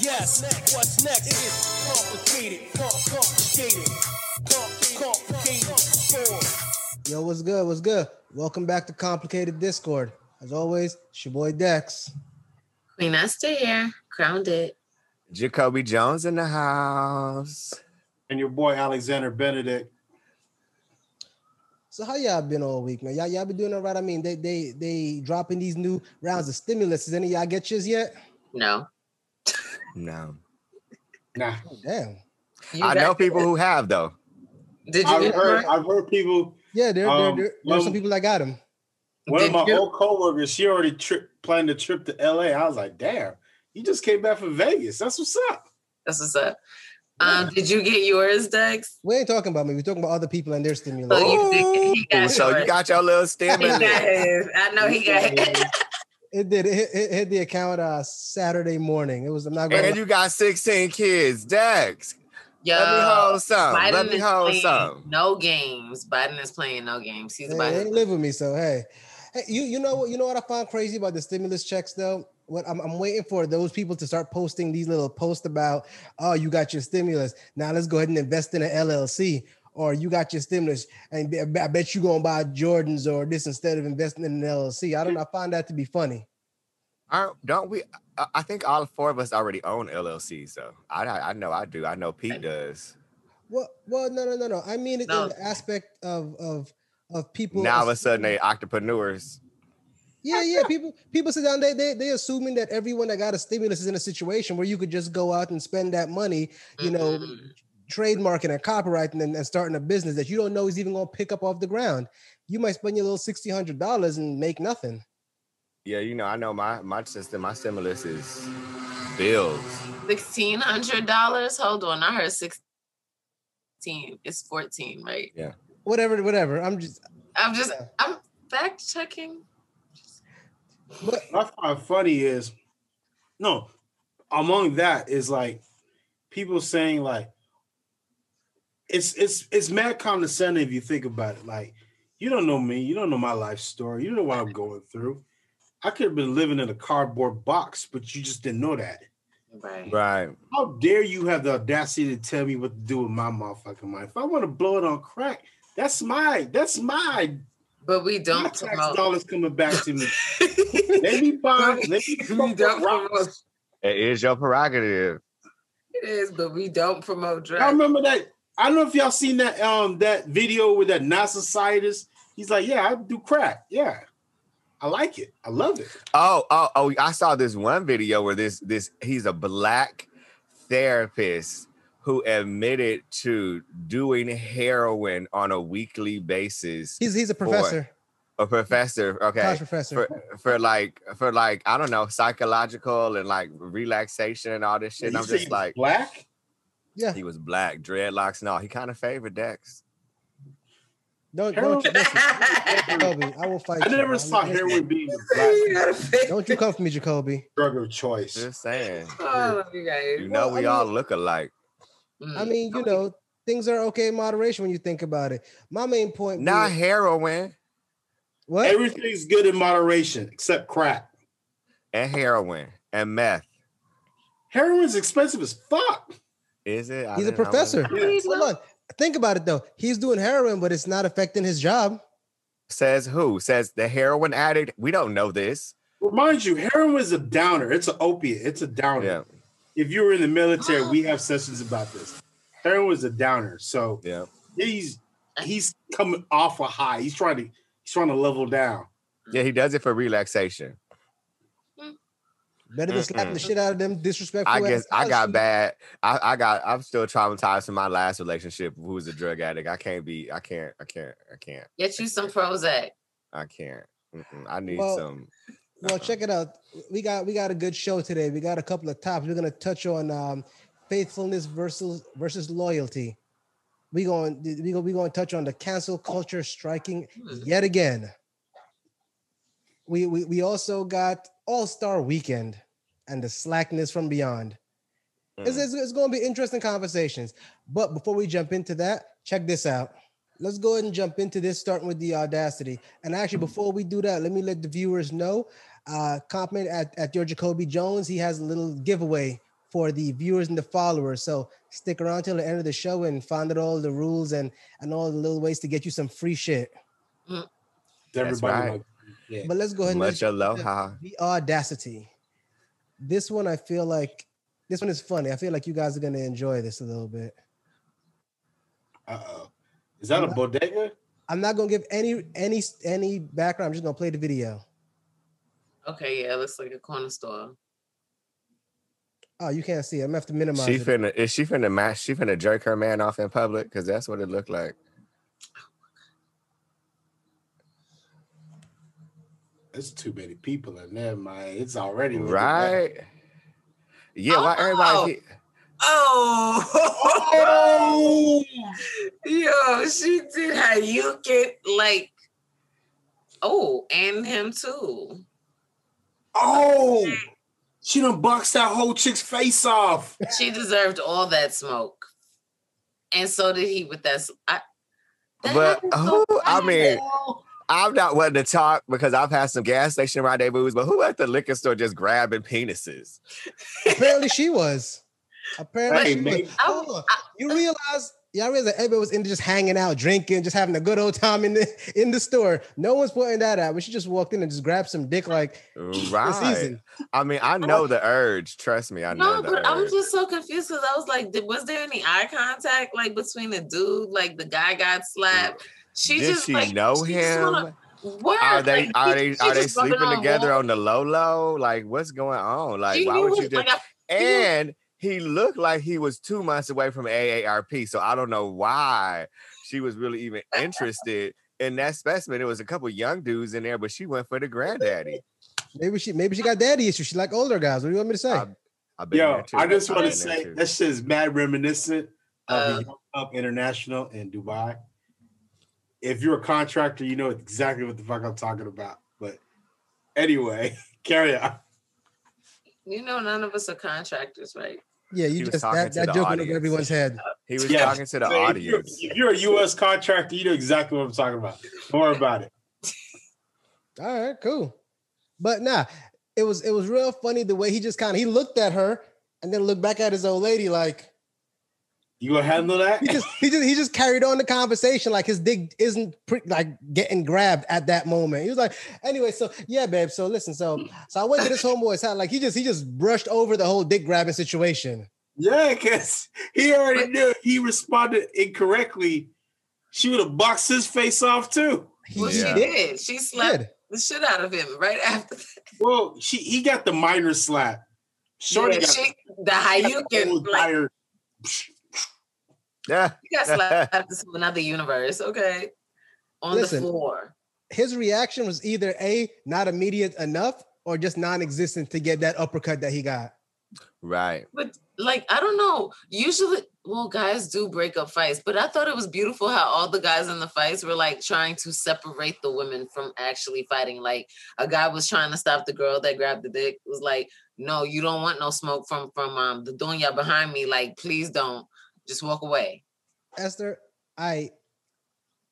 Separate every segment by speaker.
Speaker 1: Yes, what's next? It is complicated, complicated, complicated.
Speaker 2: Yo, what's good? What's good? Welcome back to Complicated Discord. As always, it's your boy Dex.
Speaker 3: Queen Esther here, grounded.
Speaker 4: Jacoby Jones in the house.
Speaker 5: And your boy Alexander Benedict.
Speaker 2: So how y'all been all week, man? Y'all, y'all been doing all right? I mean, they they they dropping these new rounds of stimulus. Is any of y'all get yours yet?
Speaker 3: No.
Speaker 4: No.
Speaker 5: Nah.
Speaker 2: Oh, damn.
Speaker 3: You
Speaker 4: I
Speaker 3: got
Speaker 4: know
Speaker 3: it.
Speaker 4: people who have though.
Speaker 3: Did you
Speaker 5: I've heard. I've heard people.
Speaker 2: Yeah, there,
Speaker 5: Um,
Speaker 2: there, there, there's some people that got them.
Speaker 5: One of my
Speaker 3: you?
Speaker 5: old coworkers, she already trip planned a trip to LA. I was like, damn, you just came back from Vegas. That's what's up.
Speaker 3: That's what's up. Um, did you get yours, Dex?
Speaker 2: We ain't talking about me. We're talking about other people and their stimulus.
Speaker 3: Oh, you got
Speaker 4: so you got your little
Speaker 3: He
Speaker 4: stimulus.
Speaker 3: I know he got it.
Speaker 2: It did. It hit, it hit the account uh, Saturday morning. It was. I'm not gonna.
Speaker 4: and
Speaker 2: lie.
Speaker 4: you got 16 kids. Dex.
Speaker 3: Yo,
Speaker 4: Let me hold some.
Speaker 3: Biden
Speaker 4: Let me hold
Speaker 3: playing
Speaker 4: some.
Speaker 3: no games. Biden is playing no games. He's
Speaker 2: Hey,
Speaker 3: about
Speaker 2: they ain't live with me, so hey, hey, you you know what you know what I found crazy about the stimulus checks though. What I'm, I'm waiting for those people to start posting these little posts about, oh, you got your stimulus. Now let's go ahead and invest in an LLC, or you got your stimulus, and I bet you gonna buy Jordans or this instead of investing in an LLC. I don't know. I find that to be funny.
Speaker 4: Aren't- Don't we? I- I think all four of us already own LLCs, though. I, I I know I do. I know Pete does.
Speaker 2: Well, well, no, no, no, no. I mean it
Speaker 3: No.
Speaker 2: in the aspect of of of people.
Speaker 4: Now all of a sudden
Speaker 2: assuming-
Speaker 4: they entrepreneurs.
Speaker 2: Yeah, yeah. People people sit down. They they they assuming that everyone that got a stimulus is in a situation where you could just go out and spend that money, you know,
Speaker 3: Mhm.
Speaker 2: trademarking and copyrighting and, and starting a business that you don't know is even going to pick up off the ground. You might spend your little sixty hundred dollars and make nothing.
Speaker 4: Yeah, you know, I know my my system, my stimulus is bills.
Speaker 3: sixteen hundred dollars. Hold on, I heard sixteen. It's fourteen, right? Yeah.
Speaker 2: Whatever, whatever. I'm just.
Speaker 3: I'm just.
Speaker 2: Yeah.
Speaker 3: I'm fact checking.
Speaker 2: But
Speaker 5: What I find funny is, no, among that is like people saying like, it's it's it's mad condescending if you think about it. Like, you don't know me, you don't know my life story, you don't know what I'm going through. I could have been living in a cardboard box, but you just didn't know that.
Speaker 3: Right.
Speaker 4: Right.
Speaker 5: How dare you have the audacity to tell me what to do with my motherfucking money? If I want to blow it on crack, that's my that's my,
Speaker 3: But we don't my
Speaker 5: tax
Speaker 3: promote.
Speaker 5: dollars coming back to me. Let me buy. Let me
Speaker 3: we don't promote.
Speaker 4: It is your prerogative.
Speaker 3: It is, but we don't promote drugs.
Speaker 5: I remember that. I don't know if y'all seen that um that video with that NASA scientist. He's like, yeah, I do crack. Yeah, I like it. I love it.
Speaker 4: Oh, oh, oh! I saw this one video where this this he's a black therapist who admitted to doing heroin on a weekly basis.
Speaker 2: he's he's a professor,
Speaker 4: a professor, okay,
Speaker 2: college professor.
Speaker 4: for for like for like I don't know psychological and like relaxation and all this shit. And I'm just like,
Speaker 5: black.
Speaker 2: yeah,
Speaker 4: he was black, dreadlocks and all. He kind of favored Dex.
Speaker 2: Don't don't you, listen, Jacoby. I will fight
Speaker 5: I
Speaker 2: you.
Speaker 5: never
Speaker 2: I'm-
Speaker 5: saw
Speaker 2: listen,
Speaker 5: being
Speaker 3: You
Speaker 5: black
Speaker 2: Don't you come for me, Jacoby.
Speaker 5: drug of choice.
Speaker 4: Just saying.
Speaker 3: Oh, you.
Speaker 4: You know
Speaker 2: Well, I
Speaker 4: we all
Speaker 2: mean-
Speaker 4: look alike.
Speaker 2: I
Speaker 3: Mm.
Speaker 2: mean, you know, things are okay in moderation when you think about it. My main point.
Speaker 4: Not
Speaker 2: being-
Speaker 4: heroin
Speaker 2: what?
Speaker 5: Everything's good in moderation except crack.
Speaker 4: and heroin and meth.
Speaker 5: Heroin's expensive as fuck.
Speaker 4: Is it? I
Speaker 2: He's a professor.
Speaker 5: Yeah.
Speaker 2: Hold on. Think about it though. He's doing heroin, but it's not affecting his job.
Speaker 4: Says who? Says the heroin addict. We don't know this.
Speaker 5: Remind you, heroin is a downer. It's an opiate. It's a downer.
Speaker 4: Yeah,
Speaker 5: If you were in the military, we have sessions about this. Heroin is a downer. So
Speaker 4: yeah.
Speaker 5: he's he's coming off a high. He's trying to he's trying to level down.
Speaker 4: Yeah, he does it for relaxation.
Speaker 2: Better than slapping the shit out of them disrespectful.
Speaker 4: I guess I got
Speaker 2: college
Speaker 4: bad. I, I got. I'm still traumatized from my last relationship. Who was a drug addict? I can't be. I can't. I can't. I can't.
Speaker 3: Get you some Prozac.
Speaker 4: I can't. Mm-mm. I need
Speaker 2: Well,
Speaker 4: some.
Speaker 2: Well, check it out. We got we got a good show today. We got a couple of topics. We're gonna touch on um, faithfulness versus versus loyalty. We going we going we going to touch on the cancel culture striking yet again. We we, we also got All Star Weekend and the slackness from beyond. It's,
Speaker 4: Mm.
Speaker 2: it's, it's going to be interesting conversations. But before we jump into that, check this out. Let's go ahead and jump into this, starting with the audacity. And actually, before we do that, let me let the viewers know. Uh, comment at, at your Jacoby Jones. He has a little giveaway for the viewers and the followers. So stick around till the end of the show and find out all the rules and and all the little ways to get you some free shit.
Speaker 5: Everybody
Speaker 4: right.
Speaker 5: like, yeah.
Speaker 2: But let's go ahead and let's
Speaker 4: Much
Speaker 2: jump into
Speaker 4: aloha.
Speaker 2: the audacity. This one I feel like this one is funny. I feel like you guys are gonna enjoy this a little bit.
Speaker 5: Uh-oh. Is that a bodega?
Speaker 2: I'm not gonna give any any any background. I'm just gonna play the video.
Speaker 3: Okay, yeah, it looks like a corner store.
Speaker 2: Oh, you can't see. it. I'm gonna have to minimize
Speaker 4: She
Speaker 2: it.
Speaker 4: finna is she finna match she finna jerk her man off in public? Because that's what it looked like.
Speaker 5: There's too many people in there, man. It's already looking bad.
Speaker 4: Right? Yeah, why
Speaker 3: Oh.
Speaker 4: everybody keep-
Speaker 3: Oh, yo, she did how you get like, oh, and him too.
Speaker 5: Oh, she done boxed that whole chick's face off.
Speaker 3: She deserved all that smoke, and so did he with that. s- I, that
Speaker 4: But
Speaker 3: happened so
Speaker 4: who I
Speaker 3: fast.
Speaker 4: mean I'm not wanting to talk because I've had some gas station rendezvous, but who at the liquor store just grabbing penises?
Speaker 2: Apparently she was. Apparently
Speaker 5: Hey,
Speaker 2: she was. Hold on. You realize, y'all realize that everybody was in just hanging out, drinking, just having a good old time in the in the store. No one's pointing that out, but she just walked in and just grabbed some dick like this
Speaker 4: Right.
Speaker 2: season.
Speaker 4: I mean, I know the urge. Trust me, I know
Speaker 3: No,
Speaker 4: the
Speaker 3: but I'm just so confused because I was like, was there any eye contact like between the dude, like the guy got slapped? She
Speaker 4: Did
Speaker 3: just
Speaker 4: she
Speaker 3: like
Speaker 4: know
Speaker 3: she
Speaker 4: him?
Speaker 3: wanna- Word,
Speaker 4: Are they
Speaker 3: like,
Speaker 4: are they are they sleeping
Speaker 3: on
Speaker 4: together
Speaker 3: wall.
Speaker 4: on the low low? Like what's going on? Like
Speaker 3: She
Speaker 4: why would you just
Speaker 3: like, I-
Speaker 4: and he looked like he was two months away from AARP. So I don't know why she was really even interested in that specimen. It was a couple young dudes in there, but she went for the granddaddy.
Speaker 2: Maybe she maybe she got daddy issues. She like older guys. What do you want me to say?
Speaker 4: I- I've been
Speaker 5: Yo. I just want to say
Speaker 4: too.
Speaker 5: that shit is mad reminiscent of
Speaker 3: Uh,
Speaker 5: the Young Up International in Dubai. If you're a contractor, you know exactly what the fuck I'm talking about. But anyway, carry on.
Speaker 3: You know, none of us are contractors, right?
Speaker 2: yeah, you
Speaker 4: was
Speaker 2: just that, that joke went over everyone's head.
Speaker 4: He was
Speaker 5: Yeah,
Speaker 4: talking to the
Speaker 5: So if you're-
Speaker 4: audience.
Speaker 5: If you're, a U.S. contractor, you know exactly what I'm talking about. Don't worry about it.
Speaker 2: All right, cool. But nah, it was it was real funny the way he just kind of he looked at her and then looked back at his old lady like
Speaker 5: You gonna handle that?
Speaker 2: he just he just he just carried on the conversation like his dick isn't pre- like getting grabbed at that moment. He was like, anyway, so yeah, babe. So listen, so so I went to this homeboy's house. Like he just he just brushed over the whole dick grabbing situation.
Speaker 5: Yeah, because he already knew he responded incorrectly, she would have boxed his face off too.
Speaker 3: Well,
Speaker 4: Yeah.
Speaker 3: she did. She slapped
Speaker 2: did.
Speaker 3: the shit out of him right after that.
Speaker 5: Well, she he got the minor slap. Shorty
Speaker 3: Yeah,
Speaker 5: got
Speaker 3: she, the
Speaker 5: the whole
Speaker 3: Hadouken, like,
Speaker 5: entire-
Speaker 4: Yeah.
Speaker 3: he got slapped into another universe, okay? On
Speaker 2: Listen.
Speaker 3: the floor.
Speaker 2: His reaction was either a not immediate enough or just non-existent to get that uppercut that he got.
Speaker 4: Right.
Speaker 3: But like, I don't know. Usually, well, guys do break up fights, but I thought it was beautiful how all the guys in the fights were like trying to separate the women from actually fighting. Like a guy was trying to stop the girl that grabbed the dick. Was like, no, you don't want no smoke from from um the dunya behind me. Like, please don't. Just walk away.
Speaker 2: Esther, I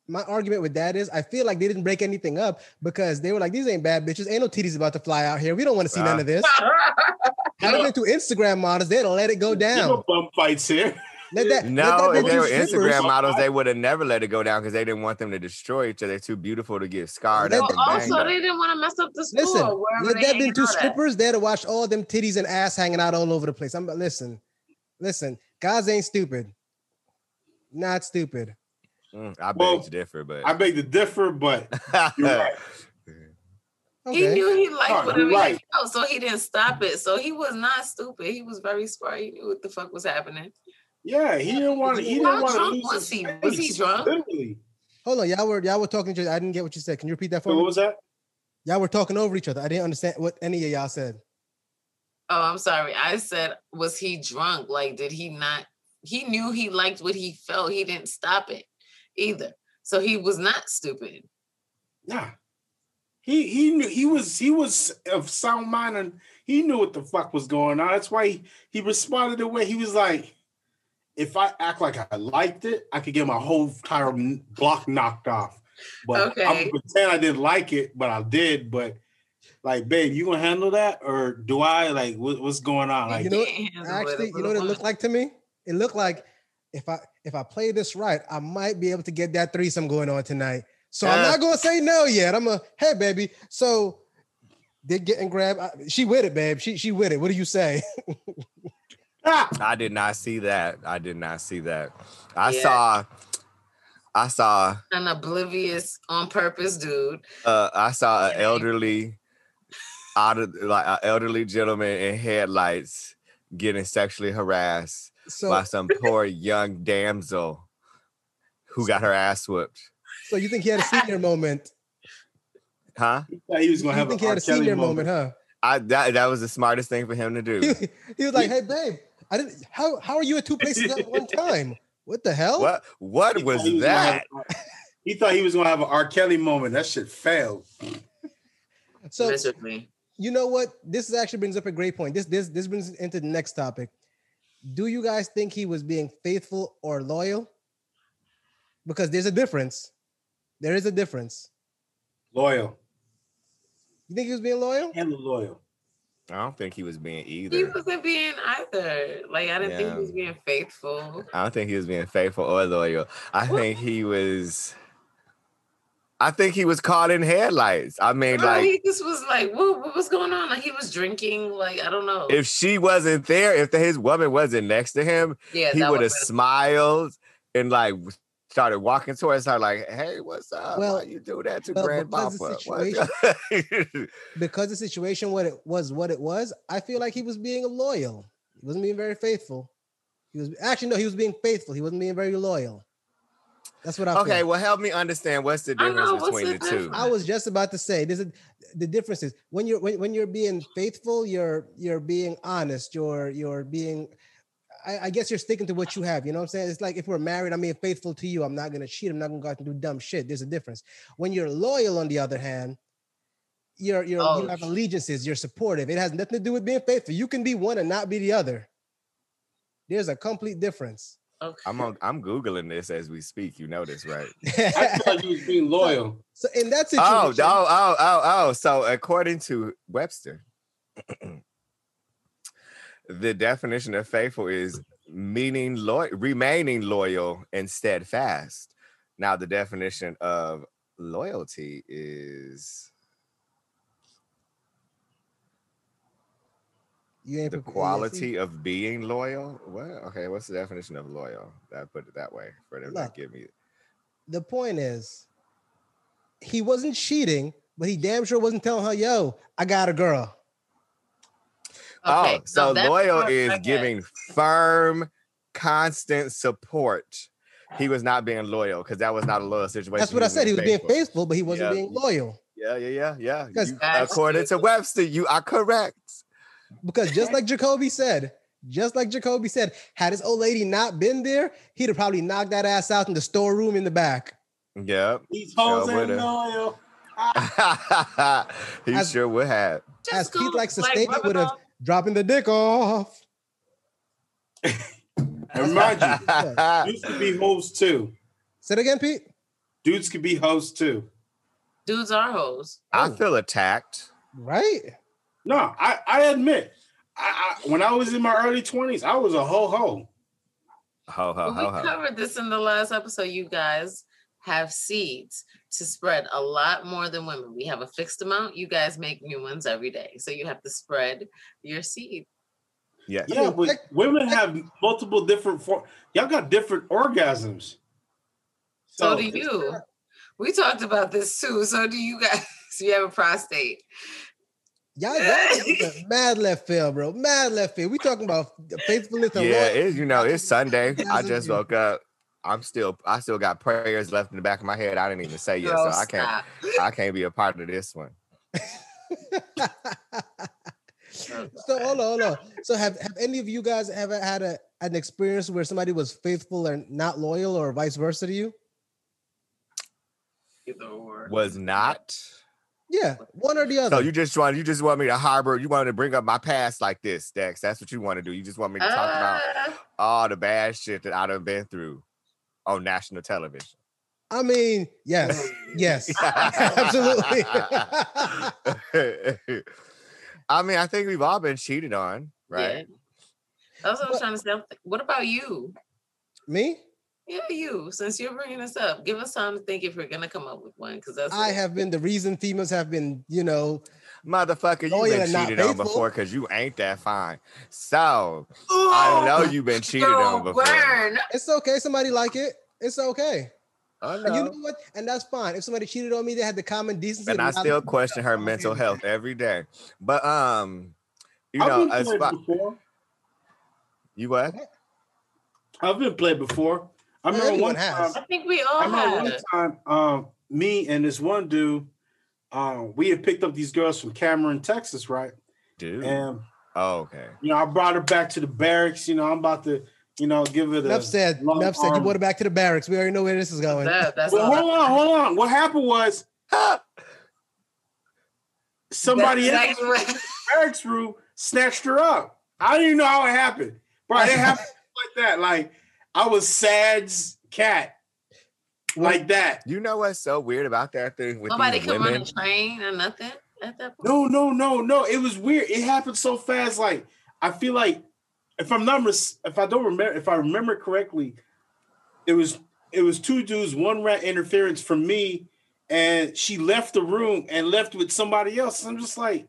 Speaker 2: my argument with that is I feel like they didn't break anything up because they were like, these ain't bad bitches. Ain't no titties about to fly out here. We don't want to see none of this.
Speaker 5: You
Speaker 2: Had
Speaker 5: know-
Speaker 2: it been to Instagram models, They don't let it go down.
Speaker 5: know bum fights here.
Speaker 2: Let that,
Speaker 4: No,
Speaker 2: let that
Speaker 4: if they
Speaker 2: two
Speaker 4: were
Speaker 2: strippers.
Speaker 4: Instagram models, they would have never let it go down because they didn't want them to destroy each other. They're too beautiful to get scarred
Speaker 2: Let
Speaker 4: up.
Speaker 2: them-
Speaker 4: and
Speaker 3: also, they didn't want to mess up the store.
Speaker 2: Listen,
Speaker 3: wherever
Speaker 2: let that
Speaker 3: hanging
Speaker 2: been two
Speaker 3: out at.
Speaker 2: strippers there to watch all them titties and ass hanging out all over the place. I'm listen, listen, guys ain't stupid. Not stupid.
Speaker 4: Mm, I beg
Speaker 5: Well,
Speaker 4: to differ, but
Speaker 5: I beg to differ, but you're right.
Speaker 3: He knew he liked
Speaker 5: Right,
Speaker 3: whatever
Speaker 5: you're right.
Speaker 3: he felt, so he didn't stop it. So he was not stupid. He was very smart. He knew what the fuck was happening.
Speaker 5: Yeah, he didn't want to. He
Speaker 3: How
Speaker 5: didn't want to lose
Speaker 3: was
Speaker 5: his
Speaker 3: he? Was he
Speaker 5: face,
Speaker 3: drunk?
Speaker 5: Literally.
Speaker 2: Hold on, y'all were y'all were talking to each other. I didn't get what you said. Can you repeat that for
Speaker 5: So
Speaker 2: me?
Speaker 5: what was that?
Speaker 2: Y'all were talking over each other. I didn't understand what any of y'all said.
Speaker 3: Oh, I'm sorry. I said, was he drunk? Like, did he not? He knew he liked what he felt. He didn't stop it either. So he was not stupid.
Speaker 5: Nah. He he knew he was he was of sound mind and he knew what the fuck was going on. That's why he, he responded the way he was like, if I act like I liked it, I could get my whole entire block knocked off. But I'm
Speaker 3: Okay.
Speaker 5: pretend I didn't like it, but I did. But like, babe, you gonna handle that, or do I? Like, what, what's going on? Like,
Speaker 2: You know,
Speaker 3: Can't handle it.
Speaker 2: Actually, you know what it looked like to me? It looked like if I if I play this right, I might be able to get that threesome going on tonight. So I'm
Speaker 4: Uh.
Speaker 2: not gonna say no yet. I'm a hey baby. So they're getting grabbed. I- She with it, babe. She she with it. What do you say?
Speaker 4: I did not see that. I did not see that. I
Speaker 3: Yeah.
Speaker 4: saw. I saw.
Speaker 3: an oblivious on purpose dude.
Speaker 4: Uh, I saw an elderly, out of like an elderly gentleman in headlights getting sexually harassed
Speaker 2: So
Speaker 4: by some poor young damsel who got her ass whooped.
Speaker 2: so you think he had a senior moment?
Speaker 4: Huh?
Speaker 5: he he was gonna
Speaker 2: You
Speaker 5: have
Speaker 2: think
Speaker 5: an
Speaker 2: he had a
Speaker 5: Kelly
Speaker 2: senior
Speaker 5: moment.
Speaker 2: moment, huh?
Speaker 4: I that that was the smartest thing for him to do.
Speaker 2: He, he was like, "Hey, babe, I didn't. How how are you at two places at one time? What the hell?
Speaker 4: What what
Speaker 5: He
Speaker 4: was
Speaker 5: thought he gonna have
Speaker 4: that?
Speaker 5: He thought he was gonna have an R. Kelly moment. That shit failed.
Speaker 2: So
Speaker 3: miserably.
Speaker 2: You know what? This actually brings up a great point. This this this brings into the next topic. Do you guys think he was being faithful or loyal? Because there's a difference. There is a difference.
Speaker 5: Loyal
Speaker 2: You think he was being loyal?
Speaker 5: and loyal.
Speaker 4: I don't think he was being either.
Speaker 3: He wasn't being either. Like I didn't think he was being faithful.
Speaker 4: I don't think he was being faithful or loyal. I
Speaker 3: What?
Speaker 4: think he was. I think he was caught in headlights. I mean,
Speaker 3: No,
Speaker 4: like
Speaker 3: he just was like, what, what was going on? Like he was drinking. Like I don't know.
Speaker 4: if she wasn't there, if his woman wasn't next to him,
Speaker 3: yeah,
Speaker 4: he would have smiled and like started walking towards her, like, "Hey, what's up?
Speaker 2: Well,
Speaker 4: Why you do that to
Speaker 2: well,
Speaker 4: Grandpapa?"
Speaker 2: because the
Speaker 4: What-
Speaker 2: Because the situation what it was what it was, I feel like he was being loyal. He wasn't being very faithful. He was actually no, he was being faithful. He wasn't being very loyal. That's what I
Speaker 4: okay,
Speaker 2: feel.
Speaker 4: well, help me understand what's the
Speaker 3: I know,
Speaker 4: difference
Speaker 3: what's
Speaker 4: between
Speaker 3: the
Speaker 4: the two.
Speaker 2: I was just about to say this is the difference is when you're when, when you're being faithful, you're you're being honest, you're you're being I, I guess you're sticking to what you have. You know what I'm saying? It's like if we're married, I'm being faithful to you. I'm not gonna cheat. I'm not gonna go out and do dumb shit. There's a difference. When you're loyal, on the other hand, you're you're
Speaker 3: Oh,
Speaker 2: you have allegiances. You're supportive. It has nothing to do with being faithful. You can be one and not be the other. There's a complete difference.
Speaker 3: Okay.
Speaker 4: I'm on, I'm googling this as we speak. You know this, right?
Speaker 5: I thought he was being loyal.
Speaker 2: so in that situation,
Speaker 4: Oh, oh, oh, oh, oh. So according to Webster, the definition of faithful is meaning loyal, remaining loyal and steadfast. Now, the definition of loyalty is
Speaker 2: you ain't
Speaker 4: the
Speaker 2: prepared- yeah,
Speaker 4: quality of being loyal. What? Okay, what's the definition of loyal? I put it that way for them to give me.
Speaker 2: the point is, he wasn't cheating, but he damn sure wasn't telling her, "Yo, I got a girl."
Speaker 3: Okay,
Speaker 4: oh, so
Speaker 3: no, that
Speaker 4: loyal is giving firm, constant support. He was not being loyal because that was not a loyal situation.
Speaker 2: That's what I said. He was being faithful, but he wasn't
Speaker 4: Yeah.
Speaker 2: being loyal.
Speaker 4: Yeah, yeah, yeah, yeah.
Speaker 2: 'Cause-
Speaker 4: You- according to. Webster, you are correct.
Speaker 2: Because just like Jacoby said, just like Jacoby said, had his old lady not been there, he'd have probably knocked that ass out in the storeroom in the back.
Speaker 4: Yep.
Speaker 5: These hoes
Speaker 4: Yeah,
Speaker 5: ain't
Speaker 4: would've.
Speaker 5: loyal.
Speaker 4: he
Speaker 2: As-
Speaker 4: sure would have.
Speaker 2: As Pete likes to
Speaker 3: like,
Speaker 2: state, he would have dropping the dick off.
Speaker 5: And mind you, dudes could be hosts too.
Speaker 2: Say it again, Pete.
Speaker 5: Dudes could be hosts too.
Speaker 3: Dudes are hoes.
Speaker 4: I
Speaker 2: Oh.
Speaker 4: feel attacked.
Speaker 2: Right?
Speaker 5: No, I, I admit, I, I when I was in my early twenties, I was a ho ho.
Speaker 4: Ho ho
Speaker 3: But
Speaker 4: ho
Speaker 3: we covered this in the last episode. You guys have seeds to spread a lot more than women. We have a fixed amount. You guys make new ones every day. So you have to spread your seed.
Speaker 4: Yes.
Speaker 5: Yeah, but
Speaker 2: tech-
Speaker 5: women have multiple different form. Y'all got different orgasms.
Speaker 3: So, do you. We talked about this too. So do you guys. You have a prostate.
Speaker 2: Y'all, y'all mad left field, bro. Mad left field. We talking about faithfulness and
Speaker 4: Yeah,
Speaker 2: loyalty.
Speaker 4: it, you know, it's Sunday. I just woke up. I'm still I still got prayers left in the back of my head. I didn't even say yet,
Speaker 3: Girl,
Speaker 4: so I can't. I can't be a part of this one.
Speaker 2: so hold on, hold on. So have have any of you guys ever had a an experience where somebody was faithful and not loyal, or vice versa to you?
Speaker 3: Either or.
Speaker 4: Was not.
Speaker 2: Yeah, one or the other.
Speaker 4: So you just want you just want me to harbor, you want to bring up my past like this, Dex. That's what you want to do. You just want me to talk about
Speaker 3: Uh,
Speaker 4: all the bad shit that I've been through on national television.
Speaker 2: I mean, yes, yes, absolutely.
Speaker 4: I mean, I think we've all been cheated on, right?
Speaker 3: That's what I was trying to say. What about you?
Speaker 2: Me,
Speaker 3: Yeah, you. Since you're bringing this up, give us time to think if we're gonna come up with one. Because that's
Speaker 2: I have been the reason females have been, you know,
Speaker 4: Motherfucker, you've been cheated on
Speaker 2: faithful.
Speaker 4: before because you ain't that fine. So I know you've been cheated on before.
Speaker 3: burn.
Speaker 2: it's okay. Somebody like it. It's okay.
Speaker 4: I
Speaker 2: And you
Speaker 4: know.
Speaker 2: know what? And that's fine. If somebody cheated on me, they had the common decency.
Speaker 4: And I still question her mental health every day. But um, you
Speaker 5: I've
Speaker 4: know, as
Speaker 5: played
Speaker 4: far,
Speaker 5: before.
Speaker 4: you what?
Speaker 5: I've been played before. I remember
Speaker 2: Everyone
Speaker 5: one
Speaker 2: has.
Speaker 5: time.
Speaker 3: I think we all
Speaker 5: I
Speaker 3: all
Speaker 5: remember one time, um, me and this one dude, um, we had picked up these girls from Cameron, Texas, right?
Speaker 4: Dude.
Speaker 5: And
Speaker 4: Oh, okay.
Speaker 5: you know, I brought her back to the barracks. You know, I'm about to, you know, give it a.
Speaker 2: Enough said.
Speaker 5: long
Speaker 2: Enough said. You brought it back to the barracks. We already know where this is going.
Speaker 3: That, that's
Speaker 5: Well,
Speaker 3: all.
Speaker 5: hold on, hold on. What happened was somebody
Speaker 3: That's
Speaker 5: else in
Speaker 3: what-
Speaker 5: the barracks room snatched her up. I didn't even know how it happened, bro. It happened like that. Like I was Sad's cat, like that.
Speaker 4: You know what's so weird about that thing with
Speaker 3: Nobody
Speaker 4: these
Speaker 3: could run
Speaker 4: women?
Speaker 3: a train or nothing at that point.
Speaker 5: No, no, no, no. It was weird. It happened so fast. Like I feel like if I'm not mis- if I don't remember if I remember correctly, it was it was two dudes. One rat interference from me, and she left the room and left with somebody else. I'm just like,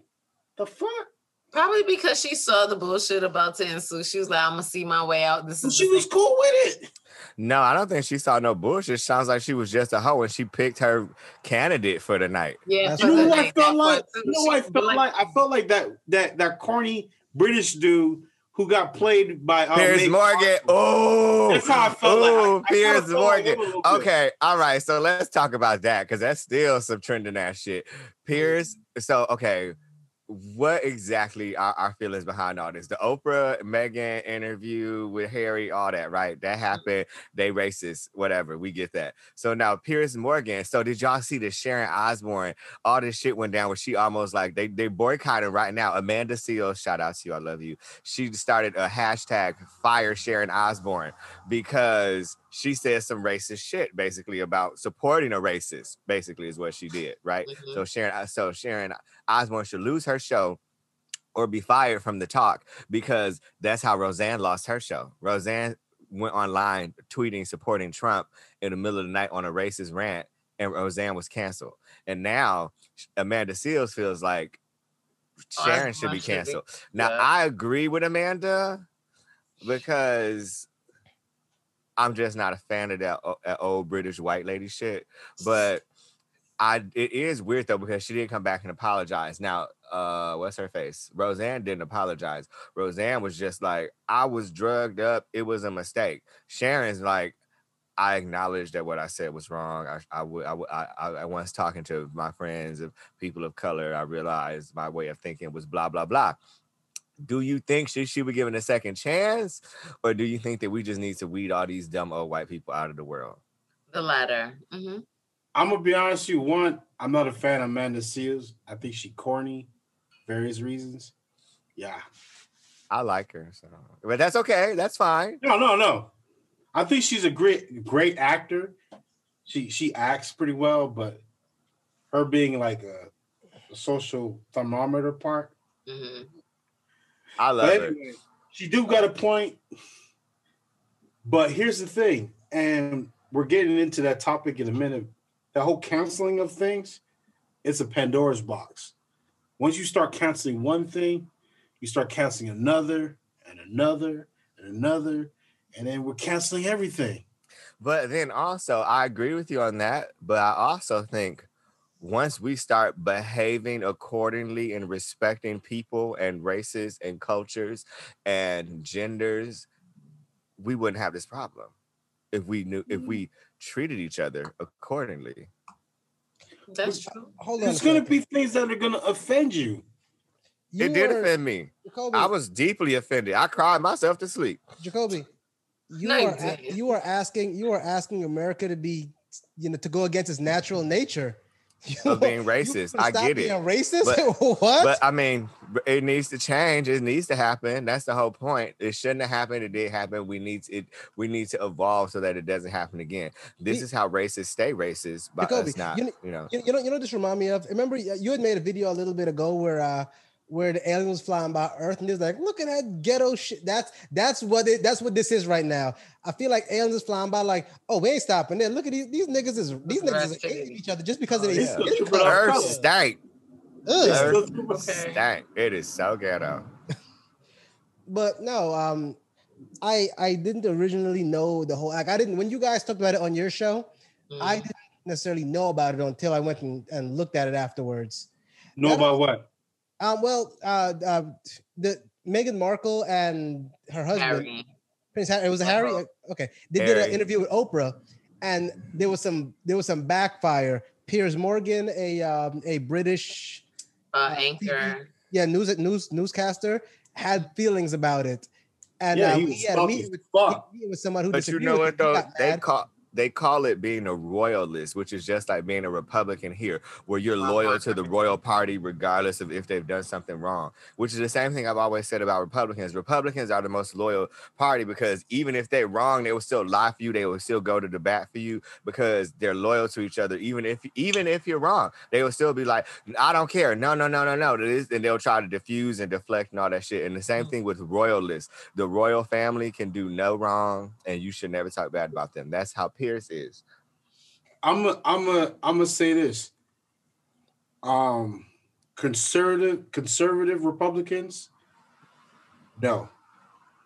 Speaker 5: the fuck.
Speaker 3: Probably because she saw the bullshit about to ensue. She was like, I'm gonna see my way out. This
Speaker 5: And
Speaker 3: is
Speaker 5: she was
Speaker 3: thing."
Speaker 5: cool with it.
Speaker 4: No, I don't think she saw no bullshit. Sounds like she was just a hoe and she picked her candidate for the night.
Speaker 3: Yeah,
Speaker 5: You know what I felt
Speaker 3: that
Speaker 5: like? You know
Speaker 3: She
Speaker 5: what I
Speaker 3: was
Speaker 5: felt like? I felt like that that that corny British dude who got played by uh,
Speaker 4: Piers
Speaker 5: Meg
Speaker 4: Morgan. Oh,
Speaker 5: That's how I felt like. I- I
Speaker 4: Piers
Speaker 5: felt like
Speaker 4: Morgan.
Speaker 5: him a little bit.
Speaker 4: Okay, all right. So let's talk about that because that's still some trending ass shit. Piers. So okay, what exactly are our feelings behind all this? The Oprah Meghan interview with Harry, all that, right? That mm-hmm. happened. They racist, whatever. We get that. So now Piers Morgan. So did y'all see the Sharon Osbourne? All this shit went down where she almost like they they boycotting right now. Amanda Seales, shout out to you, I love you. She started a hashtag fire Sharon Osbourne because she said some racist shit basically about supporting a racist. Basically, is what she did, right?
Speaker 3: Mhm.
Speaker 4: So Sharon, uh, so Sharon Osbourne should lose her show or be fired from the talk because that's how Roseanne lost her show. Roseanne went online tweeting supporting Trump in the middle of the night on a racist rant, and Roseanne was canceled. And now Amanda Seales feels like Sharon should be
Speaker 3: Osbourne should be-
Speaker 4: canceled. Now
Speaker 3: yeah.
Speaker 4: I agree with Amanda because I'm just not a fan of that, that old British white lady shit. But I it is weird though because she didn't come back and apologize. Now, uh, what's her face? Roseanne didn't apologize. Roseanne was just like, I was drugged up. It was a mistake. Sharon's like, I acknowledge that what I said was wrong. I I I, I I once talking to my friends of people of color, I realized my way of thinking was blah blah blah. Do you think she should be given a second chance, or do you think that we just need to weed all these dumb old white people out of the world?
Speaker 3: the latter. hmm
Speaker 5: I'm gonna be honest with you. One, I'm not a fan of Amanda Seales. I think she corny, various reasons. Yeah.
Speaker 4: I like her, so but that's okay. That's fine.
Speaker 5: No, no, no. I think she's a great, great actor. She she acts pretty well, but her being like a, a social thermometer part.
Speaker 3: hmm
Speaker 4: I love
Speaker 5: But
Speaker 4: her.
Speaker 5: she do got a point. But here's the thing, and we're getting into that topic in a minute. The whole canceling of things, it's a Pandora's box. Once you start canceling one thing, you start canceling another and another and another, and then we're canceling everything.
Speaker 4: But then also, I agree with you on that. But I also think once we start behaving accordingly and respecting people and races and cultures and genders, we wouldn't have this problem if we knew if mm-hmm. we treated each other accordingly.
Speaker 3: That's true.
Speaker 2: Hold on.
Speaker 5: There's gonna be things that are gonna offend you.
Speaker 2: You
Speaker 4: it did
Speaker 2: are-
Speaker 4: offend me.
Speaker 2: Jacoby,
Speaker 4: I was deeply offended. I cried myself to sleep.
Speaker 2: Jacoby. You
Speaker 3: No,
Speaker 2: are a- you are asking you are asking America to be you know to go against its natural nature.
Speaker 4: Of being racist. I get it.
Speaker 2: being Racist?
Speaker 4: But-
Speaker 2: what?
Speaker 4: But I mean, it needs to change. It needs to happen. That's the whole point. It shouldn't have happened. It did happen. We need to, it. We need to evolve so that it doesn't happen again. This
Speaker 2: We-
Speaker 4: is how racists stay racist by us not.
Speaker 2: you
Speaker 4: You, know.
Speaker 2: You, you know, you know, this remind me of. Remember, you had made a video a little bit ago where, uh, where the alien was flying by Earth, and he was like, "Look at that ghetto shit." That's that's what it. That's what this is right now. I feel like aliens is flying by, like, "Oh, we ain't stopping there. Look at these these niggas is these niggas is hating each other just because
Speaker 3: Oh,
Speaker 2: of their
Speaker 5: yeah.
Speaker 2: skin
Speaker 5: Triple
Speaker 2: color."
Speaker 4: Earth stank. Earth stank. It is so ghetto.
Speaker 2: But no, um, I I didn't originally know the whole. Like, I didn't when you guys talked about it on your show. I
Speaker 3: Mhm.
Speaker 2: didn't necessarily know about it until I went and, and looked at it afterwards.
Speaker 5: Know about what?
Speaker 2: Um, well, uh, uh, the Meghan Markle and her husband,
Speaker 3: Harry.
Speaker 2: Prince Harry, it was Harry. Okay, they did an interview with Oprah, and there was some there was some backfire. Piers Morgan, a um, a British
Speaker 3: Uh,
Speaker 2: uh,
Speaker 3: anchor.
Speaker 2: yeah news news newscaster, had feelings about it, and
Speaker 5: Yeah,
Speaker 2: uh,
Speaker 5: he
Speaker 2: we
Speaker 5: was
Speaker 2: had a meeting with,
Speaker 5: fuck.
Speaker 2: meeting with someone who
Speaker 4: But you know what
Speaker 2: him. He
Speaker 4: though? They
Speaker 2: mad.
Speaker 4: They call it being a royalist, which is just like being a Republican here, where you're loyal to the royal party regardless of if they've done something wrong. Which is the same thing I've always said about Republicans. Republicans are the most loyal party because even if they're wrong, they will still lie for you. They will still go to the bat for you because they're loyal to each other. Even if even if you're wrong, they will still be like, I don't care. No, no, no, no, no. This, and they'll try to diffuse and deflect and all that shit. And the same mm. thing with royalists the royal family can do no wrong and you should never talk bad about them. That's how Piers is.
Speaker 5: I'm a, I'm a, I'm gonna say this. Um, conservative conservative Republicans. No,